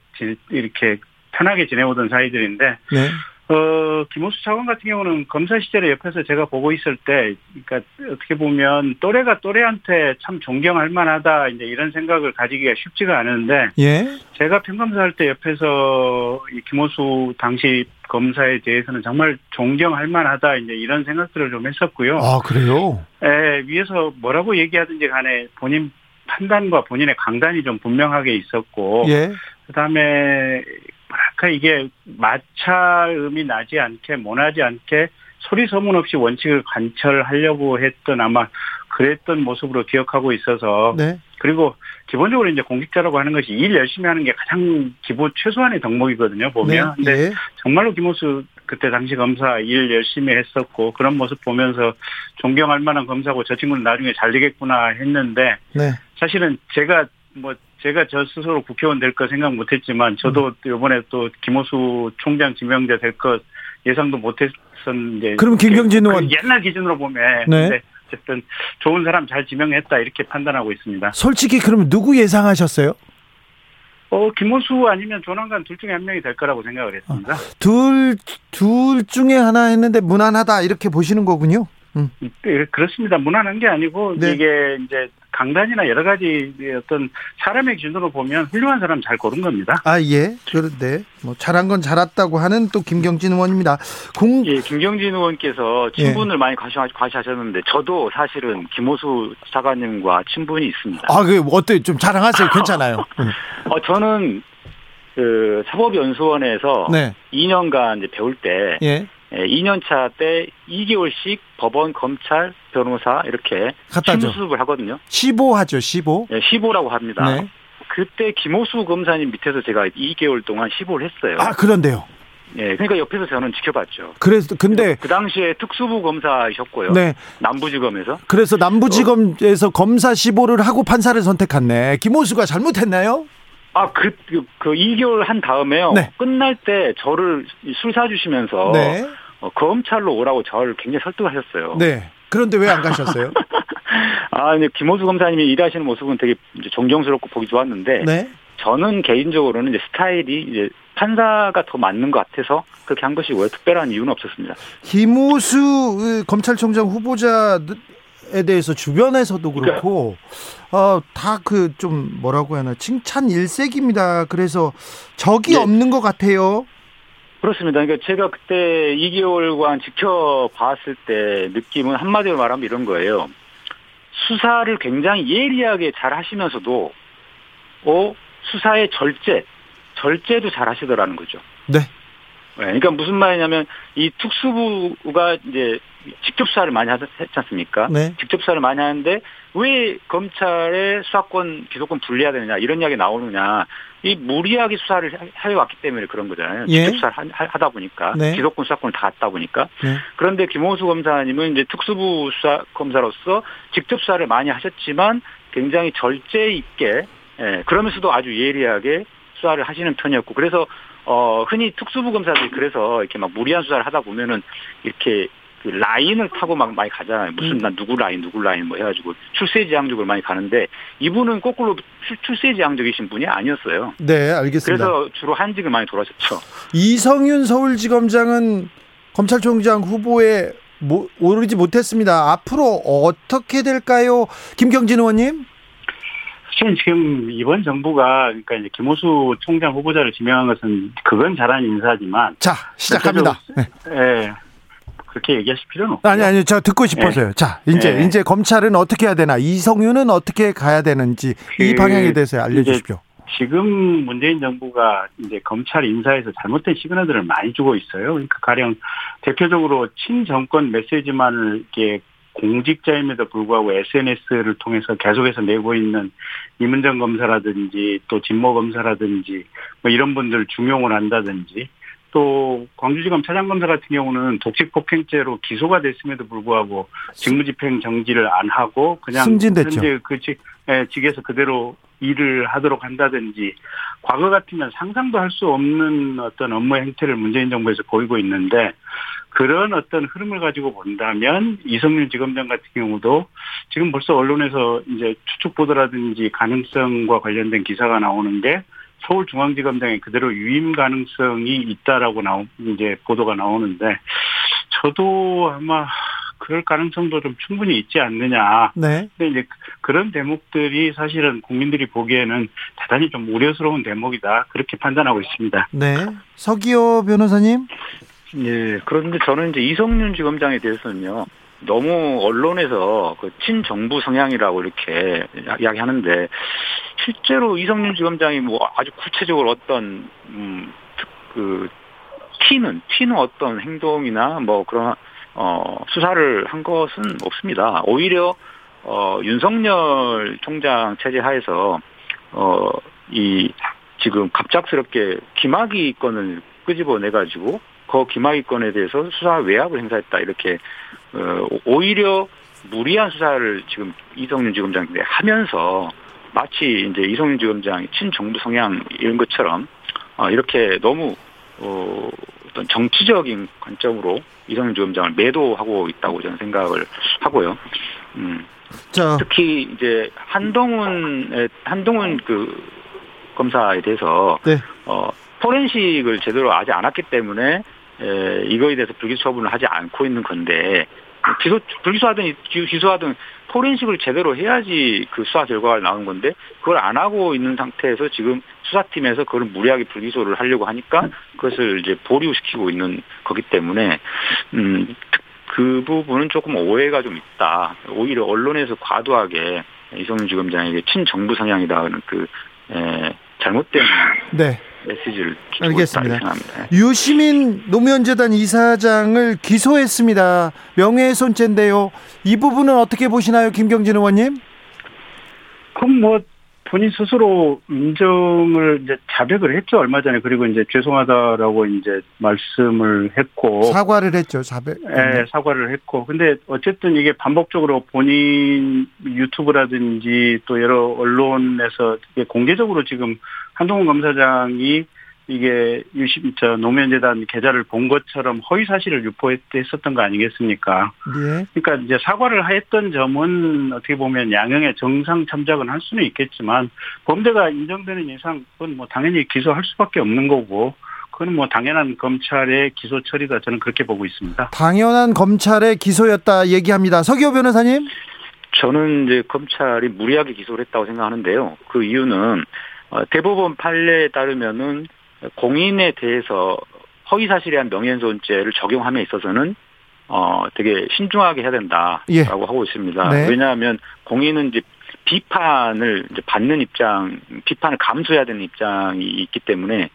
이렇게 편하게 지내오던 사이들인데 네. 어, 김호수 차관 같은 경우는 검사 시절에 옆에서 제가 보고 있을 때, 그러니까 어떻게 보면 또래가 또래한테 참 존경할 만하다, 이제 이런 생각을 가지기가 쉽지가 않은데, 예? 제가 평검사 할 때 옆에서 이 김호수 당시 검사에 대해서는 정말 존경할 만하다, 이제 이런 생각들을 좀 했었고요. 아, 그래요? 예, 위에서 뭐라고 얘기하든지 간에 본인 판단과 본인의 강단이 좀 분명하게 있었고, 예? 그 다음에 뭐랄까 이게 마찰음이 나지 않게 모나지 않게 소리 소문 없이 원칙을 관철하려고 했던 아마 그랬던 모습으로 기억하고 있어서 네. 그리고 기본적으로 이제 공직자라고 하는 것이 일 열심히 하는 게 가장 기본 최소한의 덕목이거든요 보면 네. 근데 네. 정말로 김호수 그때 당시 검사 일 열심히 했었고 그런 모습 보면서 존경할 만한 검사고 저 친구는 나중에 잘 되겠구나 했는데 네. 사실은 제가 뭐 제가 저 스스로 국회의원 될 거 생각 못했지만 저도 음. 이번에 또 김호수 총장 지명자 될 것 예상도 못했었는데. 그럼 김경진 의원 옛날 기준으로 보면 네. 어쨌든 좋은 사람 잘 지명했다 이렇게 판단하고 있습니다. 솔직히 그러면 누구 예상하셨어요? 어, 김호수 아니면 조남관 둘 중에 한 명이 될 거라고 생각을 했습니다. 어, 둘, 둘 중에 하나 했는데 무난하다 이렇게 보시는 거군요. 음. 네, 그렇습니다. 무난한 게 아니고 네. 이게 이제 강단이나 여러 가지 어떤 사람의 기준으로 보면 훌륭한 사람 잘 고른 겁니다. 아 예. 그런데 뭐 잘한 건 잘했다고 하는 또 김경진 의원입니다. 공... 예, 김경진 의원께서 친분을 예. 많이 과시 하셨는데 저도 사실은 김호수 사관님과 친분이 있습니다. 아, 그 어때? 좀 자랑하세요. 괜찮아요. 어, 저는 그 사법연수원에서 네. 2년간 이제 배울 때 예. 2년차 예, 때 2개월씩 법원, 검찰, 변호사 이렇게 심수습을 하거든요. 15하죠, 15. 네, 15라고 합니다. 네. 그때 김호수 검사님 밑에서 제가 2개월 동안 15를 했어요. 아, 그런데요. 예, 그러니까 옆에서 저는 지켜봤죠. 그래서 근데 그 당시에 특수부 검사이셨고요. 네. 남부지검에서. 그래서 남부지검에서 어. 검사 15를 하고 판사를 선택했네. 김호수가 잘못했나요? 아, 그, 그, 그 2개월 한 다음에요. 네. 끝날 때 저를 술 사주시면서. 네. 어, 검찰로 오라고 저를 굉장히 설득하셨어요. 네. 그런데 왜 안 가셨어요? 아, 근데 김호수 검사님이 일하시는 모습은 되게 존경스럽고 보기 좋았는데. 네. 저는 개인적으로는 이제 스타일이 이제 판사가 더 맞는 것 같아서 그렇게 한 것이고요. 특별한 이유는 없었습니다. 김호수 검찰총장 후보자 에 대해서 주변에서도 그렇고 어, 다 그 좀 뭐라고 해야 하나 칭찬 일색입니다. 그래서 적이 네. 없는 것 같아요. 그렇습니다. 그러니까 제가 그때 2개월간 지켜봤을 때 느낌은 한마디로 말하면 이런 거예요. 수사를 굉장히 예리하게 잘 하시면서도 어 수사의 절제, 절제도 잘 하시더라는 거죠. 네. 네. 그러니까 무슨 말이냐면 이 특수부가 이제 직접 수사를 많이 하지 않습니까? 네. 직접 수사를 많이 하는데 왜 검찰의 수사권, 기소권 분리해야 되느냐 이런 이야기 나오느냐 이 무리하게 수사를 해왔기 때문에 그런 거잖아요. 예. 직접 수사를 하다 보니까 네. 기소권, 수사권을 다 갖다 보니까 네. 그런데 김호수 검사님은 이제 특수부 수사 검사로서 직접 수사를 많이 하셨지만 굉장히 절제 있게 예, 그러면서도 아주 예리하게 수사를 하시는 편이었고 그래서 어 흔히 특수부 검사들이 그래서 이렇게 막 무리한 수사를 하다 보면은 이렇게 그 라인을 타고 막 많이 가잖아요. 무슨 음. 난 누구 라인 누구 라인 뭐 해가지고 출세지향적으로 많이 가는데 이분은 거꾸로 출세지향적이신 분이 아니었어요. 네, 알겠습니다. 그래서 주로 한직을 많이 돌아셨죠. 이성윤 서울지검장은 검찰총장 후보에 오르지 못했습니다. 앞으로 어떻게 될까요, 김경진 의원님? 사실 지금 이번 정부가 그러니까 이제 김호수 총장 후보자를 지명한 것은 그건 잘한 인사지만 자 시작합니다. 네. 네. 그렇게 얘기하실 필요는 없어요. 아니 아니 저 듣고 싶어서요. 네. 자 이제 네. 이제 검찰은 어떻게 해야 되나 이성윤은 어떻게 가야 되는지 그, 이 방향에 대해서 알려주십시오. 지금 문재인 정부가 이제 검찰 인사에서 잘못된 시그널들을 많이 주고 있어요. 그러니까 가령 대표적으로 친정권 메시지만을 이렇게 공직자임에도 불구하고 SNS를 통해서 계속해서 내고 있는 이문정 검사라든지 또 진모 검사라든지 뭐 이런 분들 중용을 한다든지 또 광주지검 차장검사 같은 경우는 독직폭행죄로 기소가 됐음에도 불구하고 직무집행 정지를 안 하고 그냥 승진됐죠. 현재 그 직, 예, 직에서 그대로 일을 하도록 한다든지 과거 같으면 상상도 할 수 없는 어떤 업무 행태를 문재인 정부에서 보이고 있는데 그런 어떤 흐름을 가지고 본다면 이성윤 지검장 같은 경우도 지금 벌써 언론에서 이제 추측 보도라든지 가능성과 관련된 기사가 나오는 게 서울중앙지검장에 그대로 유임 가능성이 있다라고 나오 이제 보도가 나오는데 저도 아마 그럴 가능성도 좀 충분히 있지 않느냐. 네. 근데 이제 그런 대목들이 사실은 국민들이 보기에는 대단히 좀 우려스러운 대목이다. 그렇게 판단하고 있습니다. 네. 서기호 변호사님. 예. 그런데 저는 이제 이성윤 지검장에 대해서는요. 너무 언론에서 그 친정부 성향이라고 이렇게 이야기하는데 실제로 이성윤 지검장이 뭐 아주 구체적으로 어떤 음그 튀는 튀는 어떤 행동이나 뭐 그런 어 수사를 한 것은 없습니다. 오히려 어 윤석열 총장 체제 하에서 어이 지금 갑작스럽게 김학의 건을 끄집어내 가지고 그 김학의 건에 대해서 수사 외압을 행사했다 이렇게 어, 오히려 무리한 수사를 지금 이성윤 지검장이 하면서 마치 이제 이성윤 지검장이 친정부 성향 이런 것처럼 어, 이렇게 너무 어, 어떤 정치적인 관점으로 이성윤 지검장을 매도하고 있다고 저는 생각을 하고요. 음. 자. 특히 이제 한동훈의 한동훈 그 검사에 대해서 네. 어 포렌식을 제대로 하지 않았기 때문에 에, 이거에 대해서 불기소 처분을 하지 않고 있는 건데 기소 불기소하든 기소하든 포렌식을 제대로 해야지 그 수사 결과가 나오는 건데 그걸 안 하고 있는 상태에서 지금 수사팀에서 그걸 무리하게 불기소를 하려고 하니까 그것을 이제 보류시키고 있는 거기 때문에 음. 그 부분은 조금 오해가 좀 있다. 오히려 언론에서 과도하게 이성윤 지검장에게 친정부 성향이다는 그 에, 잘못된 네. 메시지를 알겠습니다. 생각합니다. 유시민 노무현재단 이사장을 기소했습니다. 명예훼손죄인데요. 이 부분은 어떻게 보시나요, 김경진 의원님? 그럼 뭐 본인 스스로 인정을 이제 자백을 했죠 얼마 전에 그리고 이제 죄송하다라고 이제 말씀을 했고 사과를 했죠 자백. 네, 사과를 했고 근데 어쨌든 이게 반복적으로 본인 유튜브라든지 또 여러 언론에서 공개적으로 지금 한동훈 검사장이 이게 유심 저 노무현 재단 계좌를 본 것처럼 허위 사실을 유포했었던 거 아니겠습니까? 예. 그러니까 이제 사과를 했던 점은 어떻게 보면 양형의 정상 참작은 할 수는 있겠지만 범죄가 인정되는 이상 그건 뭐 당연히 기소할 수밖에 없는 거고 그건 뭐 당연한 검찰의 기소 처리다 저는 그렇게 보고 있습니다. 당연한 검찰의 기소였다 얘기합니다. 서기호 변호사님. 저는 이제 검찰이 무리하게 기소를 했다고 생각하는데요. 그 이유는 어, 대법원 판례에 따르면은 공인에 대해서 허위 사실에 대한 명예훼손죄를 적용함에 있어서는 어 되게 신중하게 해야 된다라고 예. 하고 있습니다. 네. 왜냐하면 공인은 이제 비판을 이제 받는 입장, 비판을 감수해야 되는 입장이 있기 때문에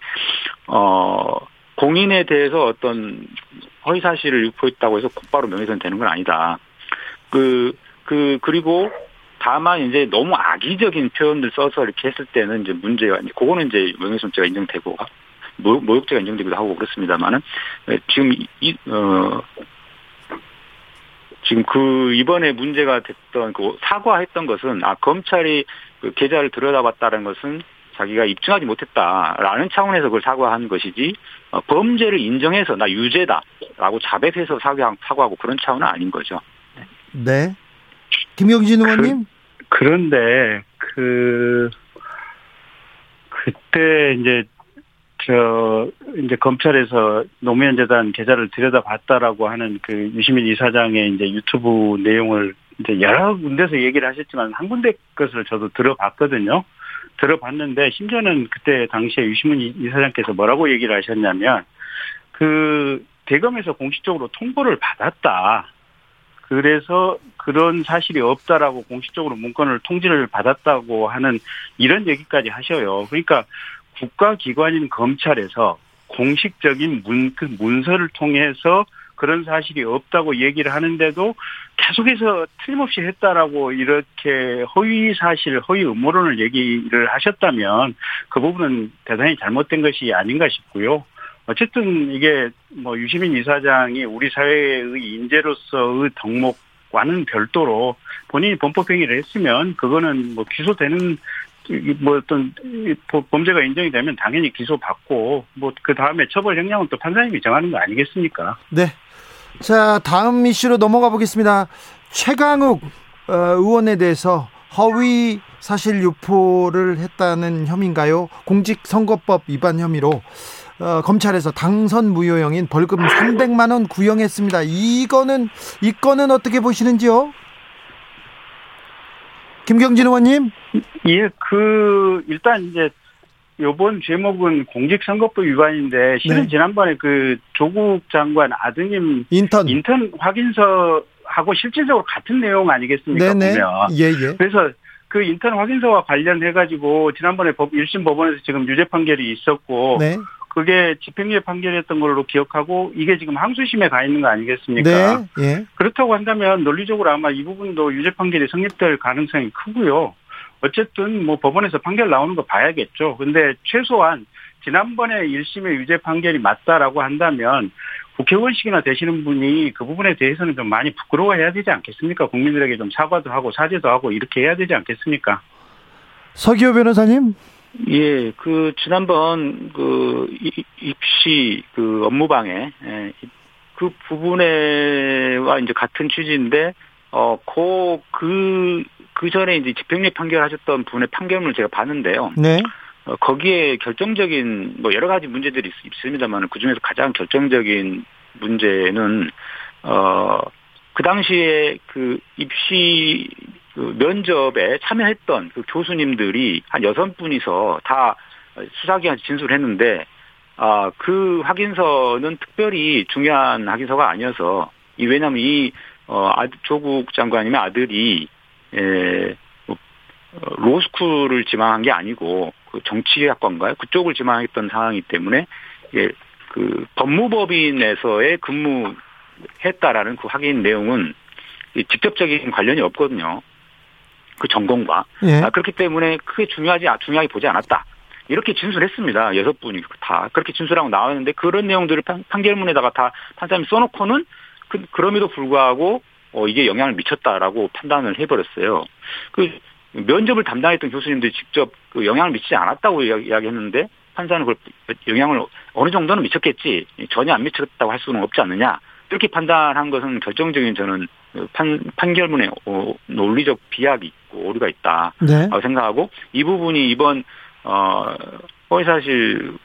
어 공인에 대해서 어떤 허위 사실을 유포했다고 해서 곧바로 명예훼손 되는 건 아니다. 그, 그, 그리고 다만 이제 너무 악의적인 표현을 써서 이렇게 했을 때는 이제 문제가 이제 그거는 이제 명예훼손죄가 인정되고 모욕 죄가 인정되기도 하고 그렇습니다만은 지금 이 어 지금 그 이번에 문제가 됐던 그 사과했던 것은 아 검찰이 그 계좌를 들여다봤다는 것은 자기가 입증하지 못했다라는 차원에서 그걸 사과한 것이지 어, 범죄를 인정해서 나 유죄다라고 자백해서 사과 사과하고 그런 차원은 아닌 거죠. 네. 네. 김영진 의원님. 그, 그런데 그 그때 이제 저 이제 검찰에서 노무현 재단 계좌를 들여다봤다라고 하는 그 유시민 이사장의 이제 유튜브 내용을 이제 여러 군데서 얘기를 하셨지만 한 군데 것을 저도 들어봤거든요. 들어봤는데 심지어는 그때 당시에 유시민 이사장께서 뭐라고 얘기를 하셨냐면 그 대검에서 공식적으로 통보를 받았다. 그래서 그런 사실이 없다라고 공식적으로 문건을 통지를 받았다고 하는 이런 얘기까지 하셔요. 그러니까 국가기관인 검찰에서 공식적인 문, 그 문서를 통해서 그런 사실이 없다고 얘기를 하는데도 계속해서 틀림없이 했다라고 이렇게 허위 사실, 허위 음모론을 얘기를 하셨다면 그 부분은 대단히 잘못된 것이 아닌가 싶고요. 어쨌든 이게 뭐 유시민 이사장이 우리 사회의 인재로서의 덕목과는 별도로 본인이 범법행위를 했으면 그거는 뭐 기소되는 뭐 어떤 범죄가 인정이 되면 당연히 기소받고 뭐 그 다음에 처벌 형량은 또 판사님이 정하는 거 아니겠습니까? 네. 자 다음 이슈로 넘어가 보겠습니다. 최강욱 어, 의원에 대해서 허위 사실 유포를 했다는 혐의인가요? 공직선거법 위반 혐의로 어, 검찰에서 당선 무효형인 벌금 300만 원 구형했습니다. 이거는 이 건은 어떻게 보시는지요? 김경진 의원님? 예, 그, 일단 이제, 요번 제목은 공직선거법 위반인데, 실은 네. 지난번에 그 조국 장관 아드님 인턴, 인턴 확인서하고 실질적으로 같은 내용 아니겠습니까? 네네. 보면. 예, 예. 그래서 그 인턴 확인서와 관련해 가지고, 지난번에 법, 1심 법원에서 지금 유죄 판결이 있었고, 네. 그게 집행유예 판결이었던 걸로 기억하고 이게 지금 항소심에 가 있는 거 아니겠습니까? 네. 예. 그렇다고 한다면 논리적으로 아마 이 부분도 유죄 판결이 성립될 가능성이 크고요. 어쨌든 뭐 법원에서 판결 나오는 거 봐야겠죠. 근데 최소한 지난번에 1심의 유죄 판결이 맞다라고 한다면 국회의원식이나 되시는 분이 그 부분에 대해서는 좀 많이 부끄러워해야 되지 않겠습니까? 국민들에게 좀 사과도 하고 사죄도 하고 이렇게 해야 되지 않겠습니까? 서기호 변호사님. 예, 그 지난번 그 입시 그 업무방해 예, 그 부분에와 이제 같은 취지인데 어그 그, 그 전에 이제 집행유예 판결하셨던 분의 판결문을 제가 봤는데요. 네. 어, 거기에 결정적인 뭐 여러 가지 문제들이 있, 있습니다만 그 중에서 가장 결정적인 문제는 어 그 당시에 그 입시 그 면접에 참여했던 그 교수님들이 한 여섯 분이서 다 수사기관 진술을 했는데 아, 그 확인서는 특별히 중요한 확인서가 아니어서 이 왜냐하면 이 어, 아, 조국 장관님의 아들이 에, 뭐, 어, 로스쿨을 지망한 게 아니고 그 정치학과인가요? 그쪽을 지망했던 상황이기 때문에 예, 그 법무법인에서의 근무했다라는 그 확인 내용은 직접적인 관련이 없거든요. 그 전공과 예. 아, 그렇기 때문에 크게 중요하지 중요하게 보지 않았다. 이렇게 진술했습니다. 여섯 분이 다 그렇게 진술하고 나왔는데 그런 내용들을 판, 결문에다가 다 판사님이 써놓고는 그, 그럼에도 불구하고 어, 이게 영향을 미쳤다라고 판단을 해버렸어요. 그 면접을 담당했던 교수님들이 직접 그 영향을 미치지 않았다고 이야기 했는데 판사는 그걸 영향을 어느 정도는 미쳤겠지 전혀 안 미쳤다고 할 수는 없지 않느냐 이렇게 판단한 것은 결정적인 저는 판, 판결문에 어, 논리적 비약이 있고 오류가 있다 네. 생각하고 이 부분이 이번 어 허위사실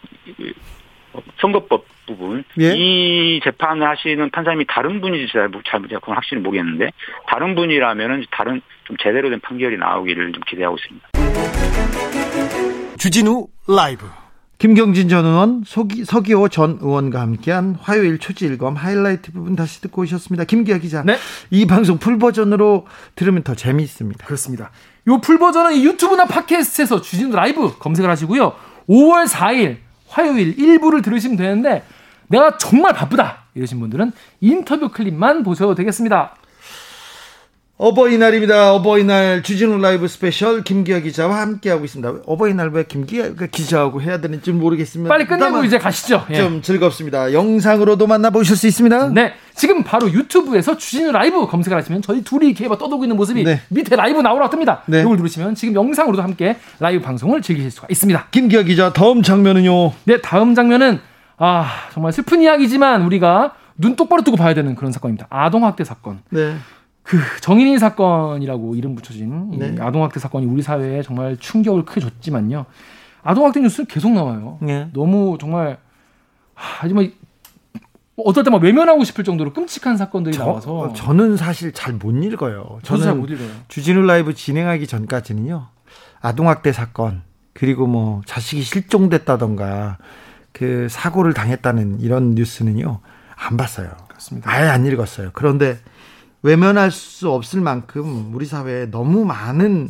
선거법 부분 예? 이 재판을 하시는 판사님이 다른 분인지 잘, 잘 그건 확실히 모르겠는데 다른 분이라면은 다른 좀 제대로 된 판결이 나오기를 좀 기대하고 있습니다. 주진우 라이브 김경진 전 의원, 서기, 서기호 전 의원과 함께한 화요일 초지일검 하이라이트 부분 다시 듣고 오셨습니다. 김기화 기자. 네. 이 방송 풀버전으로 들으면 더 재미있습니다. 그렇습니다. 이 풀버전은 유튜브나 팟캐스트에서 주진우 라이브 검색을 하시고요. 5월 4일 화요일 일부를 들으시면 되는데 내가 정말 바쁘다 이러신 분들은 인터뷰 클립만 보셔도 되겠습니다. 어버이날입니다. 어버이날 주진우 라이브 스페셜 김기화 기자와 함께하고 있습니다. 어버이날 왜 김기화 기자하고 해야 되는지 모르겠습니다. 빨리 끝내고 이제 가시죠. 예. 좀 즐겁습니다. 영상으로도 만나보실 수 있습니다. 네. 지금 바로 유튜브에서 주진우 라이브 검색을 하시면 저희 둘이 이렇게 떠들고 있는 모습이 네. 밑에 라이브 나오라 뜹니다. 네. 이걸 누르시면 지금 영상으로도 함께 라이브 방송을 즐기실 수가 있습니다. 김기아 기자 다음 장면은요? 네. 다음 장면은 아 정말 슬픈 이야기지만 우리가 눈 똑바로 뜨고 봐야 되는 그런 사건입니다. 아동학대 사건. 네. 그 정인인 사건이라고 이름 붙여진 네. 아동학대 사건이 우리 사회에 정말 충격을 크게 줬지만요. 아동학대 뉴스 계속 나와요. 네. 너무 정말 하지만 어떨 때 막 외면하고 싶을 정도로 끔찍한 사건들이 저, 나와서 저는 사실 잘 못 읽어요. 저는 잘 못 읽어요. 주진우 라이브 진행하기 전까지는요. 아동학대 사건 그리고 뭐 자식이 실종됐다던가 그 사고를 당했다는 이런 뉴스는요 안 봤어요. 그렇습니다. 아예 안 읽었어요. 그런데 외면할 수 없을 만큼 우리 사회에 너무 많은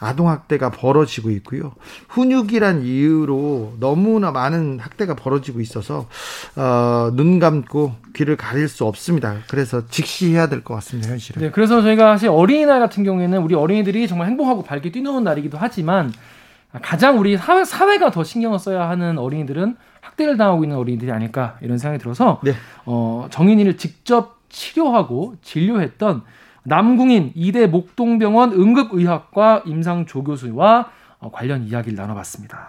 아동학대가 벌어지고 있고요. 훈육이란 이유로 너무나 많은 학대가 벌어지고 있어서 어, 눈 감고 귀를 가릴 수 없습니다. 그래서 직시해야 될 것 같습니다. 현실은. 네, 그래서 저희가 사실 어린이날 같은 경우에는 우리 어린이들이 정말 행복하고 밝게 뛰노는 날이기도 하지만 가장 우리 사회, 사회가 더 신경을 써야 하는 어린이들은 학대를 당하고 있는 어린이들이 아닐까 이런 생각이 들어서 네. 어, 정인이를 직접 치료하고 진료했던 남궁인 이대 목동병원 응급의학과 임상조 교수와 어, 관련 이야기를 나눠봤습니다.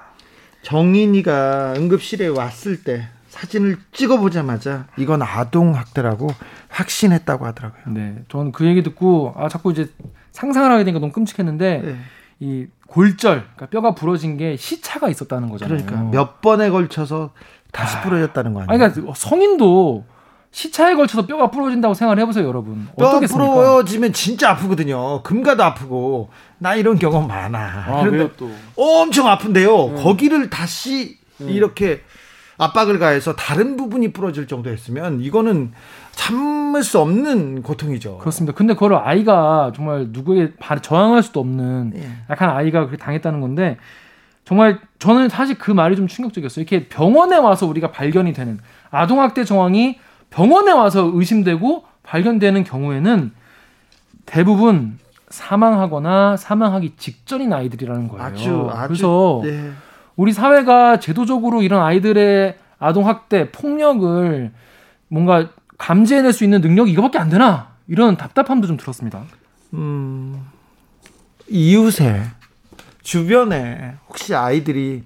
정인이가 응급실에 왔을 때 사진을 찍어보자마자 이건 아동 학대라고 확신했다고 하더라고요. 네, 저는 그 얘기 듣고 아 자꾸 이제 상상을 하게 되니까 너무 끔찍했는데 네. 이 골절, 그러니까 뼈가 부러진 게 시차가 있었다는 거잖아요. 그러니까 몇 번에 걸쳐서 다시 아, 부러졌다는 거 아니에요? 그러니까 성인도 시차에 걸쳐서 뼈가 부러진다고 생각을 해보세요, 여러분. 뼈 부러지면 진짜 아프거든요. 금가도 아프고 나 이런 경험 많아. 아, 그런데 또 엄청 아픈데요. 음. 거기를 다시 음. 이렇게 압박을 가해서 다른 부분이 부러질 정도였으면 이거는 참을 수 없는 고통이죠. 그렇습니다. 근데 그걸 아이가 정말 누구에게 저항할 수도 없는 예. 약한 아이가 그렇게 당했다는 건데 정말 저는 사실 그 말이 좀 충격적이었어요. 이렇게 병원에 와서 우리가 발견이 되는 아동학대 정황이 병원에 와서 의심되고 발견되는 경우에는 대부분 사망하거나 사망하기 직전인 아이들이라는 거예요. 아주, 아주, 그래서 네. 우리 사회가 제도적으로 이런 아이들의 아동 학대, 폭력을 뭔가 감지해낼 수 있는 능력이 이거밖에 안 되나 이런 답답함도 좀 들었습니다. 음, 이웃에 주변에 혹시 아이들이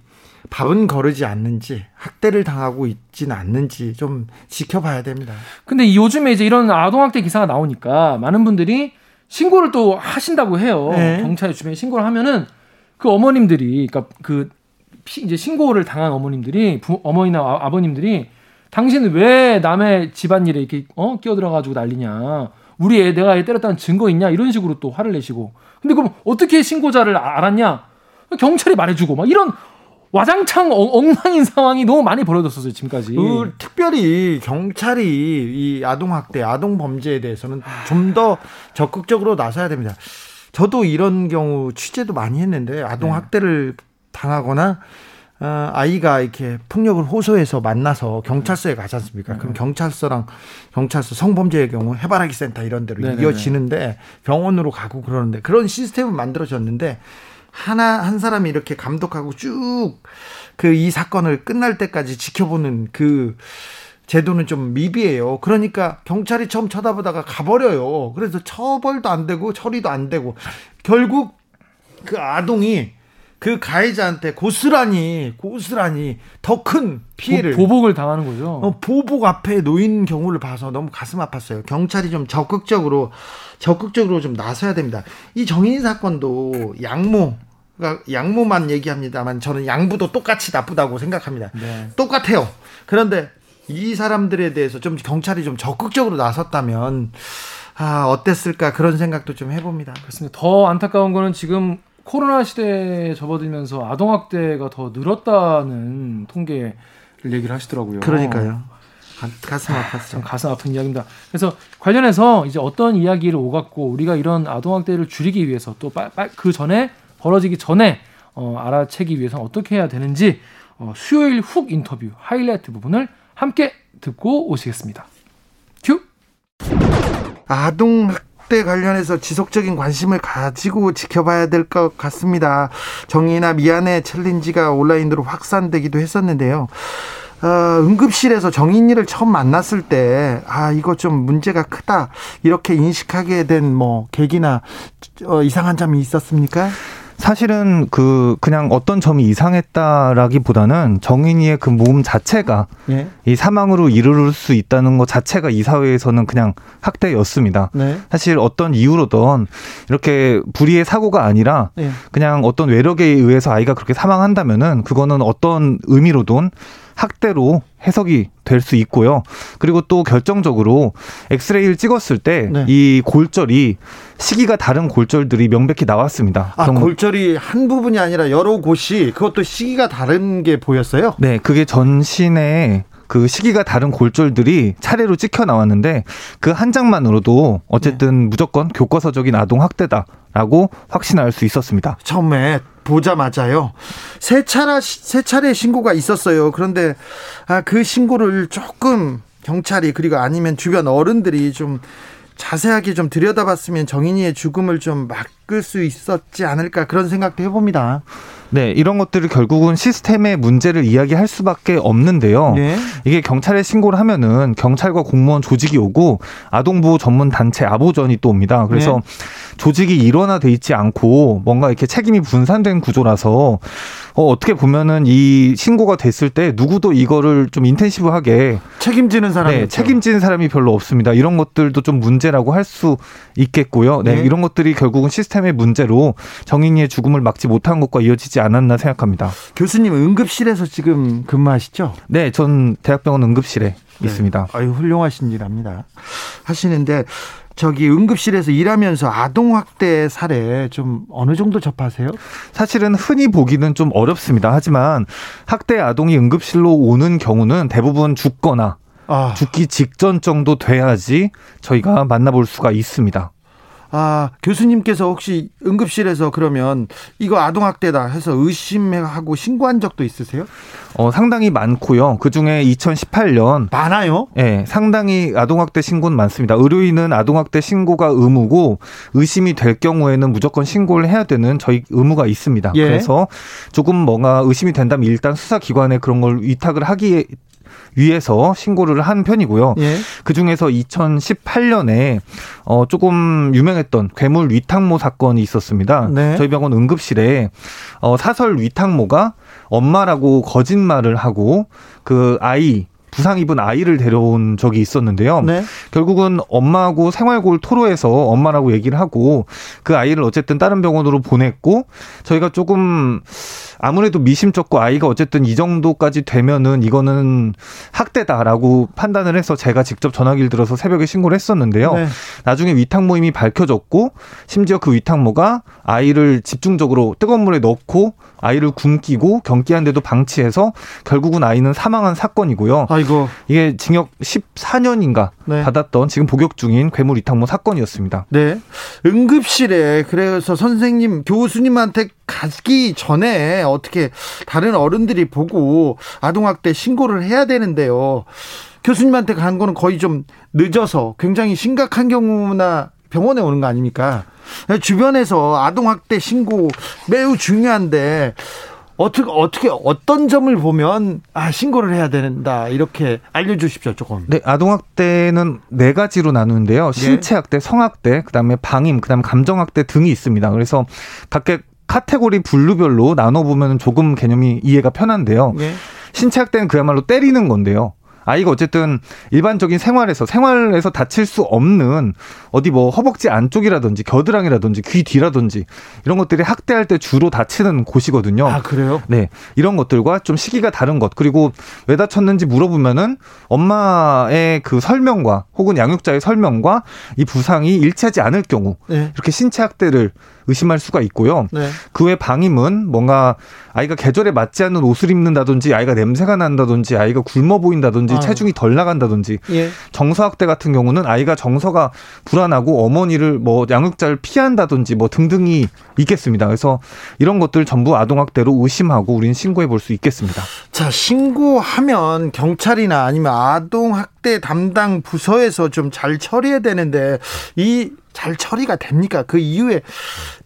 밥은 거르지 않는지 학대를 당하고 있진 않는지 좀 지켜봐야 됩니다. 근데 요즘에 이제 이런 아동학대 기사가 나오니까 많은 분들이 신고를 또 하신다고 해요. 네. 경찰에 주변에 신고를 하면은 그 어머님들이 그러니까 그 이제 신고를 당한 어머님들이 부, 어머니나 아, 버님들이 당신은 왜 남의 집안일에 이렇게 어 끼어들어 가지고 난리냐. 우리 애 내가 애 때렸다는 증거 있냐 이런 식으로 또 화를 내시고 근데 그럼 어떻게 신고자를 알았냐 경찰이 말해주고 막 이런 와장창 엉망인 상황이 너무 많이 벌어졌었어요 지금까지. 그, 특별히 경찰이 이 아동 학대, 아동 범죄에 대해서는 좀 더 적극적으로 나서야 됩니다. 저도 이런 경우 취재도 많이 했는데 아동 네. 학대를 당하거나 어, 아이가 이렇게 폭력을 호소해서 만나서 경찰서에 가지 않습니까? 네. 그럼 경찰서랑 경찰서 성범죄의 경우 해바라기 센터 이런 데로 네, 네 이어지는데 병원으로 가고 그러는데 그런 시스템을 만들어졌는데 하나 한 사람이 이렇게 감독하고 쭉 그 이 사건을 끝날 때까지 지켜보는 그 제도는 좀 미비해요. 그러니까 경찰이 처음 쳐다보다가 가버려요. 그래서 처벌도 안 되고 처리도 안 되고 결국 그 아동이 그 가해자한테 고스란히 고스란히 더 큰 피해를 보 복을 당하는 거죠. 어, 보복 앞에 놓인 경우를 봐서 너무 가슴 아팠어요. 경찰이 좀 적극적으로 적극적으로 좀 나서야 됩니다. 이 정인 사건도 양모 그러니까 양모만 얘기합니다만 저는 양부도 똑같이 나쁘다고 생각합니다. 네. 똑같아요. 그런데 이 사람들에 대해서 좀 경찰이 좀 적극적으로 나섰다면 아 어땠을까 그런 생각도 좀 해봅니다. 그렇습니다. 더 안타까운 거는 지금 코로나 시대에 접어들면서 아동학대가 더 늘었다는 통계를 얘기를 하시더라고요. 그러니까요. 가 슴 아팠어. 가슴 아픈 이야기입니다. 그래서 관련해서 이제 어떤 이야기를 오갔고 우리가 이런 아동학대를 줄이기 위해서 또 그 전에 벌어지기 전에 어, 알아채기 위해서는 어떻게 해야 되는지 어, 수요일 훅 인터뷰 하이라이트 부분을 함께 듣고 오시겠습니다. 큐. 아동 학 대 관련해서 지속적인 관심을 가지고 지켜봐야 될 것 같습니다. 정의나 미안해 챌린지가 온라인으로 확산되기도 했었는데요. 어, 응급실에서 정인이를 처음 만났을 때, 아, 이거 좀 문제가 크다. 이렇게 인식하게 된 뭐, 계기나, 어, 이상한 점이 있었습니까? 사실은 그 그냥 어떤 점이 이상했다라기보다는 정인이의 그 몸 자체가 예. 이 사망으로 이르를 수 있다는 것 자체가 이 사회에서는 그냥 학대였습니다. 네. 사실 어떤 이유로든 이렇게 불의의 사고가 아니라 예. 그냥 어떤 외력에 의해서 아이가 그렇게 사망한다면은 그거는 어떤 의미로든 학대로 해석이 될 수 있고요. 그리고 또 결정적으로 엑스레이를 찍었을 때이 네. 골절이 시기가 다른 골절들이 명백히 나왔습니다. 아, 골절이 한 부분이 아니라 여러 곳이 그것도 시기가 다른 게 보였어요? 네, 그게 전신에 그 시기가 다른 골절들이 차례로 찍혀 나왔는데 그 한 장만으로도 어쨌든 네. 무조건 교과서적인 아동 학대다라고 확신할 수 있었습니다. 처음에 보자마자요. 세 차례 세 차례 신고가 있었어요. 그런데 아, 그 신고를 조금 경찰이 그리고 아니면 주변 어른들이 좀 자세하게 좀 들여다봤으면 정인이의 죽음을 좀 막을 수 있었지 않을까 그런 생각도 해봅니다. 네, 이런 것들을 결국은 시스템의 문제를 이야기할 수밖에 없는데요. 네. 이게 경찰에 신고를 하면은 경찰과 공무원 조직이 오고 아동보호 전문 단체 아보전이 또 옵니다. 그래서 네. 조직이 일원화돼 있지 않고 뭔가 이렇게 책임이 분산된 구조라서 어, 어떻게 보면은 이 신고가 됐을 때 누구도 이거를 좀 인텐시브하게 책임지는 사람이 네, 책임지는 사람이 별로 없습니다. 이런 것들도 좀 문제라고 할 수 있겠고요. 네, 네, 이런 것들이 결국은 시스템의 문제로 정인이의 죽음을 막지 못한 것과 이어지지 않았나 생각합니다. 교수님 응급실에서 지금 근무하시죠? 네, 전 대학병원 응급실에 네. 있습니다. 아유 훌륭하신 일 합니다. 하시는데 저기 응급실에서 일하면서 아동 학대 사례 좀 어느 정도 접하세요? 사실은 흔히 보기는 좀 어렵습니다. 하지만 학대 아동이 응급실로 오는 경우는 대부분 죽거나 아. 죽기 직전 정도 돼야지 저희가 만나볼 수가 있습니다. 아, 교수님께서 혹시 응급실에서 그러면 이거 아동학대다 해서 의심하고 신고한 적도 있으세요? 어, 상당히 많고요. 그 중에 2018년. 많아요? 예, 네, 상당히 아동학대 신고는 많습니다. 의료인은 아동학대 신고가 의무고 의심이 될 경우에는 무조건 신고를 해야 되는 저희 의무가 있습니다. 예. 그래서 조금 뭔가 의심이 된다면 일단 수사기관에 그런 걸 위탁을 하기 위해서 신고를 한 편이고요. 예. 그 중에서 2018년에 어 조금 유명했던 괴물 위탁모 사건이 있었습니다. 네. 저희 병원 응급실에 어 사설 위탁모가 엄마라고 거짓말을 하고 그 아이 부상 입은 아이를 데려온 적이 있었는데요. 네. 결국은 엄마하고 생활고를 토로해서 엄마라고 얘기를 하고 그 아이를 어쨌든 다른 병원으로 보냈고 저희가 조금 아무래도 미심쩍고 아이가 어쨌든 이 정도까지 되면은 이거는 학대다라고 판단을 해서 제가 직접 전화기를 들어서 새벽에 신고를 했었는데요. 네. 나중에 위탁 모임이 밝혀졌고 심지어 그 위탁모가 아이를 집중적으로 뜨거운 물에 넣고 아이를 굶기고 경기한데도 방치해서 결국은 아이는 사망한 사건이고요. 아이고. 이게 징역 14년인가 네. 받았던 지금 복역 중인 괴물 위탁모 사건이었습니다. 네. 응급실에 그래서 선생님 교수님한테 가기 전에 어떻게 다른 어른들이 보고 아동학대 신고를 해야 되는데요. 교수님한테 간 거는 거의 좀 늦어서 굉장히 심각한 경우나 병원에 오는 거 아닙니까? 주변에서 아동학대 신고 매우 중요한데 어떻게 어떻게 어떤 점을 보면 아 신고를 해야 된다 이렇게 알려주십시오 조금. 네, 아동학대는 네 가지로 나누는데요. 신체 학대, 성학대, 그다음에 방임, 그다음 에 감정학대 등이 있습니다. 그래서 각각 카테고리 분류별로 나눠 보면 조금 개념이 이해가 편한데요. 네. 신체 학대는 그야말로 때리는 건데요. 아이가 어쨌든 일반적인 생활에서 생활에서 다칠 수 없는 어디 뭐 허벅지 안쪽이라든지 겨드랑이라든지 귀 뒤라든지 이런 것들이 학대할 때 주로 다치는 곳이거든요. 아 그래요? 네 이런 것들과 좀 시기가 다른 것 그리고 왜 다쳤는지 물어보면은 엄마의 그 설명과 혹은 양육자의 설명과 이 부상이 일치하지 않을 경우 네. 이렇게 신체 학대를 의심할 수가 있고요. 네. 그 외 방임은 뭔가 아이가 계절에 맞지 않는 옷을 입는다든지 아이가 냄새가 난다든지 아이가 굶어 보인다든지 아유. 체중이 덜 나간다든지 예. 정서학대 같은 경우는 아이가 정서가 불안하고 어머니를 뭐 양육자를 피한다든지 뭐 등등이 있겠습니다. 그래서 이런 것들 전부 아동학대로 의심하고 우리는 신고해 볼 수 있겠습니다. 자, 신고하면 경찰이나 아니면 아동학대 담당 부서에서 좀 잘 처리해야 되는데 이 잘 처리가 됩니까? 그 이후에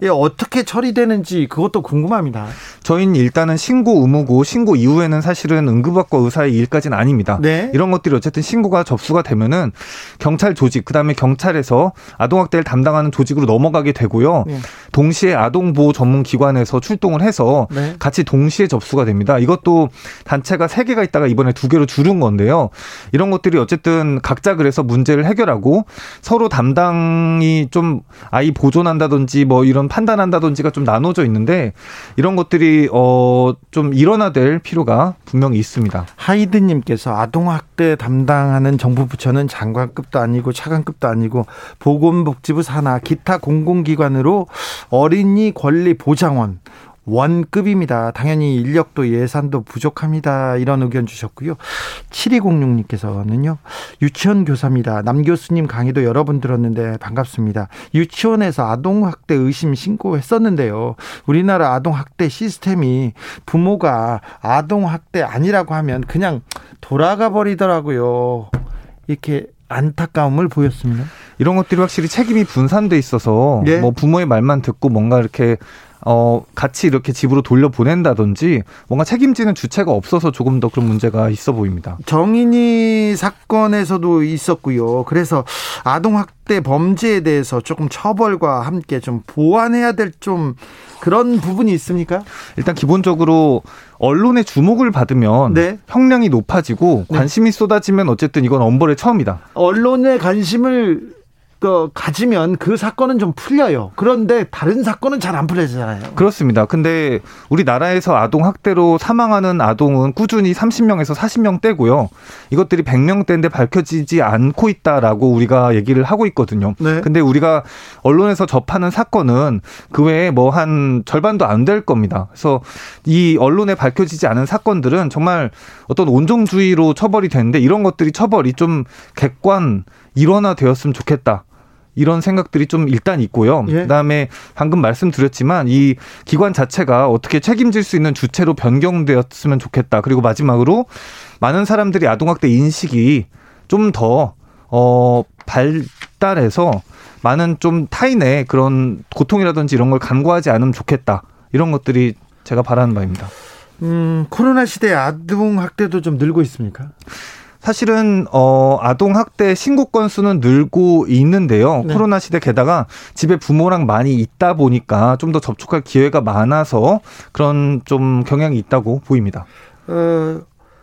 어떻게 처리되는지 그것도 궁금합니다. 저희는 일단은 신고 의무고 신고 이후에는 사실은 응급학과 의사의 일까지는 아닙니다. 네. 이런 것들이 어쨌든 신고가 접수가 되면은 경찰 조직 그다음에 경찰에서 아동학대를 담당하는 조직으로 넘어가게 되고요. 네. 동시에 아동보호 전문 기관에서 출동을 해서 네. 같이 동시에 접수가 됩니다. 이것도 단체가 세 개가 있다가 이번에 두 개로 줄은 건데요. 이런 것들이 어쨌든 각자 그래서 문제를 해결하고 서로 담당이 좀 아이 보존한다든지 뭐 이런 판단한다든지가 좀 나눠져 있는데 이런 것들이 어 좀 일어나 될 필요가 분명히 있습니다. 하이드님께서 아동학대 담당하는 정부 부처는 장관급도 아니고 차관급도 아니고 보건복지부 산하 기타 공공기관으로 어린이 권리 보장원 원급입니다. 당연히 인력도 예산도 부족합니다. 이런 의견 주셨고요. 7206님께서는요. 유치원 교사입니다. 남 교수님 강의도 여러 번 들었는데 반갑습니다. 유치원에서 아동학대 의심 신고했었는데요. 우리나라 아동학대 시스템이 부모가 아동학대 아니라고 하면 그냥 돌아가 버리더라고요. 이렇게 안타까움을 보였습니다. 이런 것들이 확실히 책임이 분산돼 있어서 예? 뭐 부모의 말만 듣고 뭔가 이렇게 어, 같이 이렇게 집으로 돌려 보낸다든지 뭔가 책임지는 주체가 없어서 조금 더 그런 문제가 있어 보입니다. 정인이 사건에서도 있었고요. 그래서 아동학대 범죄에 대해서 조금 처벌과 함께 좀 보완해야 될 좀 그런 부분이 있습니까? 일단 기본적으로 언론의 주목을 받으면 네. 형량이 높아지고 네. 관심이 네. 쏟아지면 어쨌든 이건 엄벌의 처음이다. 언론의 관심을 그 가지면 그 사건은 좀 풀려요. 그런데 다른 사건은 잘 안 풀려지잖아요. 그렇습니다. 근데 우리나라에서 아동 학대로 사망하는 아동은 꾸준히 30명에서 40명대고요. 이것들이 100명대인데 밝혀지지 않고 있다라고 우리가 얘기를 하고 있거든요. 네. 근데 우리가 언론에서 접하는 사건은 그 외에 뭐 한 절반도 안 될 겁니다. 그래서 이 언론에 밝혀지지 않은 사건들은 정말 어떤 온종주의로 처벌이 되는데 이런 것들이 처벌이 좀 객관 일원화 되었으면 좋겠다. 이런 생각들이 좀 일단 있고요. 예. 그다음에 방금 말씀드렸지만 이 기관 자체가 어떻게 책임질 수 있는 주체로 변경되었으면 좋겠다. 그리고 마지막으로 많은 사람들이 아동학대 인식이 좀더 어, 발달해서 많은 좀 타인의 그런 고통이라든지 이런 걸 간과하지 않으면 좋겠다. 이런 것들이 제가 바라는 바입니다. 음, 코로나 시대 아동 학대도 좀 늘고 있습니까? 사실은 어 아동 학대 신고 건수는 늘고 있는데요. 네. 코로나 시대 게다가 집에 부모랑 많이 있다 보니까 좀 더 접촉할 기회가 많아서 그런 좀 경향이 있다고 보입니다. 어,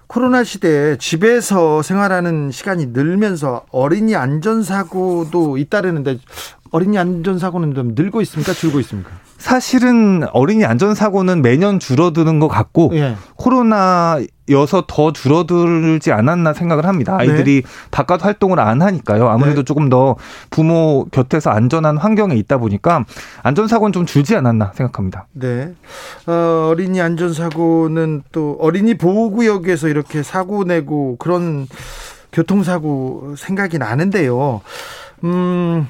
코로나 시대에 집에서 생활하는 시간이 늘면서 어린이 안전사고도 잇따르는데 어린이 안전사고는 좀 늘고 있습니까? 줄고 있습니까? 사실은 어린이 안전사고는 매년 줄어드는 것 같고 예. 코로나여서 더 줄어들지 않았나 생각을 합니다. 네. 아이들이 네. 바깥 활동을 안 하니까요. 아무래도 네. 조금 더 부모 곁에서 안전한 환경에 있다 보니까 안전사고는 좀 줄지 않았나 생각합니다. 네. 어, 어린이 안전사고는 또 어린이 보호구역에서 이렇게 사고 내고 그런 교통사고 생각이 나는데요. 음,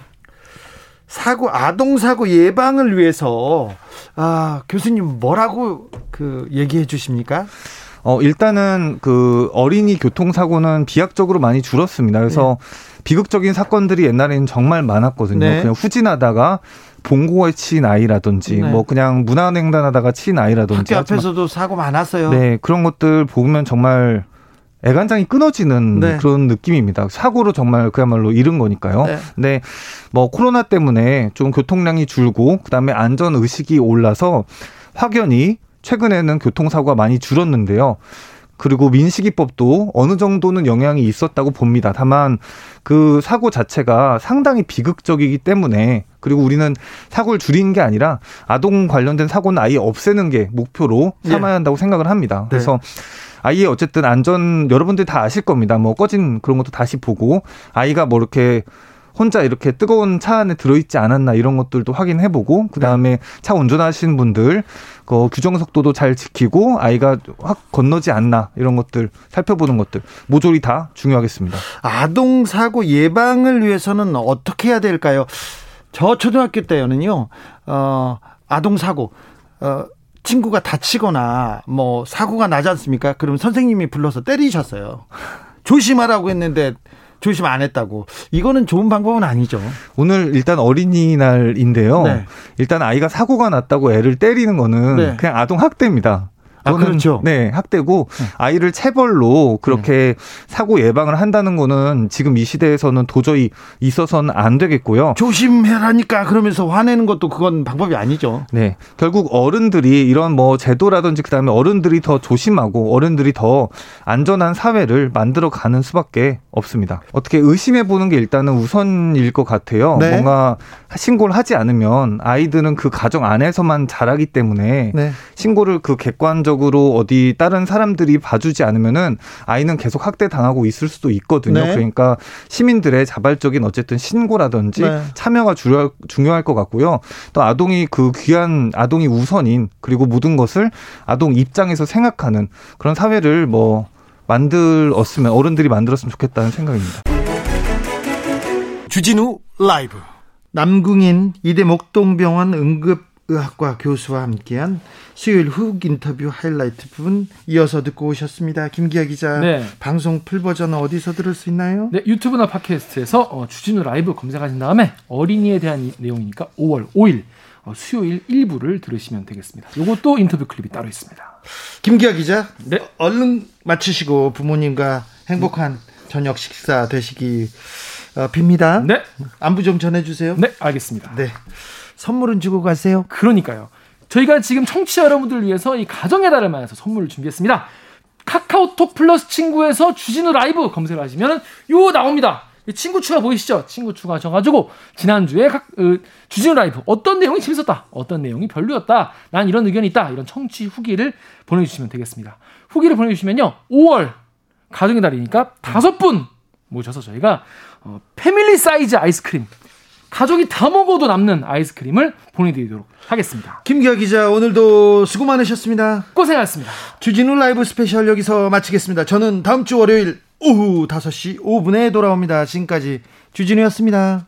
사고 아동 사고 예방을 위해서 아 교수님 뭐라고 그 얘기해 주십니까? 어 일단은 그 어린이 교통 사고는 비약적으로 많이 줄었습니다. 그래서 네. 비극적인 사건들이 옛날에는 정말 많았거든요. 네. 그냥 후진하다가 봉고에 치인 아이라든지 네. 뭐 그냥 무난횡단하다가 치인 아이라든지 학교 앞에서도 사고 많았어요. 네 그런 것들 보면 정말 애간장이 끊어지는 네. 그런 느낌입니다. 사고로 정말 그야말로 잃은 거니까요. 네. 근데 뭐 코로나 때문에 좀 교통량이 줄고 그다음에 안전 의식이 올라서 확연히 최근에는 교통사고가 많이 줄었는데요. 그리고 민식이법도 어느 정도는 영향이 있었다고 봅니다. 다만 그 사고 자체가 상당히 비극적이기 때문에 그리고 우리는 사고를 줄이는 게 아니라 아동 관련된 사고는 아예 없애는 게 목표로 삼아야 예. 한다고 생각을 합니다. 네. 그래서 아이의 어쨌든 안전 여러분들 다 아실 겁니다. 뭐 꺼진 그런 것도 다시 보고 아이가 뭐 이렇게 혼자 이렇게 뜨거운 차 안에 들어있지 않았나 이런 것들도 확인해보고 그 다음에 네. 차 운전하시는 분들 그 규정 속도도 잘 지키고 아이가 확 건너지 않나 이런 것들 살펴보는 것들 모조리 다 중요하겠습니다. 아동 사고 예방을 위해서는 어떻게 해야 될까요? 저 초등학교 때는요, 어, 아동 사고, 어, 친구가 다치거나 뭐 사고가 나지 않습니까? 그럼 선생님이 불러서 때리셨어요. 조심하라고 했는데 조심 안 했다고. 이거는 좋은 방법은 아니죠. 오늘 일단 어린이날인데요. 네. 일단 아이가 사고가 났다고 애를 때리는 거는 네. 그냥 아동 학대입니다. 아, 그렇죠. 네, 학대고 네. 아이를 체벌로 그렇게 네. 사고 예방을 한다는 거는 지금 이 시대에서는 도저히 있어서는 안 되겠고요. 조심해라니까 그러면서 화내는 것도 그건 방법이 아니죠. 네. 결국 어른들이 이런 뭐 제도라든지 그다음에 어른들이 더 조심하고 어른들이 더 안전한 사회를 만들어 가는 수밖에 없습니다. 어떻게 의심해 보는 게 일단은 우선일 것 같아요. 네. 뭔가 신고를 하지 않으면 아이들은 그 가정 안에서만 자라기 때문에 네. 신고를 그 객관적 으로 어디 다른 사람들이 봐주지 않으면은 아이는 계속 학대 당하고 있을 수도 있거든요. 네. 그러니까 시민들의 자발적인 어쨌든 신고라든지 네. 참여가 중요할, 중요할 것 같고요. 또 아동이 그 귀한 아동이 우선인 그리고 모든 것을 아동 입장에서 생각하는 그런 사회를 뭐 만들었으면 어른들이 만들었으면 좋겠다는 생각입니다. 주진우 라이브 남궁인 이대 목동병원 응급 의학과 교수와 함께한 수요일 훅 인터뷰 하이라이트 부분 이어서 듣고 오셨습니다. 김기화 기자. 네. 방송 풀 버전은 어디서 들을 수 있나요? 네, 유튜브나 팟캐스트에서 어, 주진우 라이브 검색하신 다음에 어린이에 대한 내용이니까 5월 5일 어, 수요일 1부를 들으시면 되겠습니다. 이것도 인터뷰 클립이 따로 있습니다. 김기화 기자. 네. 얼른 마치시고 부모님과 행복한 저녁 식사 되시기 어, 빕니다. 네. 안부 좀 전해주세요. 네, 알겠습니다. 네. 선물은 주고 가세요. 그러니까요. 저희가 지금 청취자 여러분들 위해서 이 가정의 달을 맞아서 선물을 준비했습니다. 카카오톡 플러스 친구에서 주진우 라이브 검색을 하시면 요 나옵니다. 친구 추가 보이시죠? 친구 추가하셔가지고 지난주에 각 어, 주진우 라이브 어떤 내용이 재밌었다, 어떤 내용이 별로였다, 난 이런 의견이 있다 이런 청취 후기를 보내주시면 되겠습니다. 후기를 보내주시면요 5월 가정의 달이니까 다섯 분 모셔서 저희가 어, 패밀리 사이즈 아이스크림 가족이 다 먹어도 남는 아이스크림을 보내드리도록 하겠습니다. 김기화 기자 오늘도 수고 많으셨습니다. 고생하셨습니다. 주진우 라이브 스페셜 여기서 마치겠습니다. 저는 다음 주 월요일 오후 5시 5분에 돌아옵니다. 지금까지 주진우였습니다.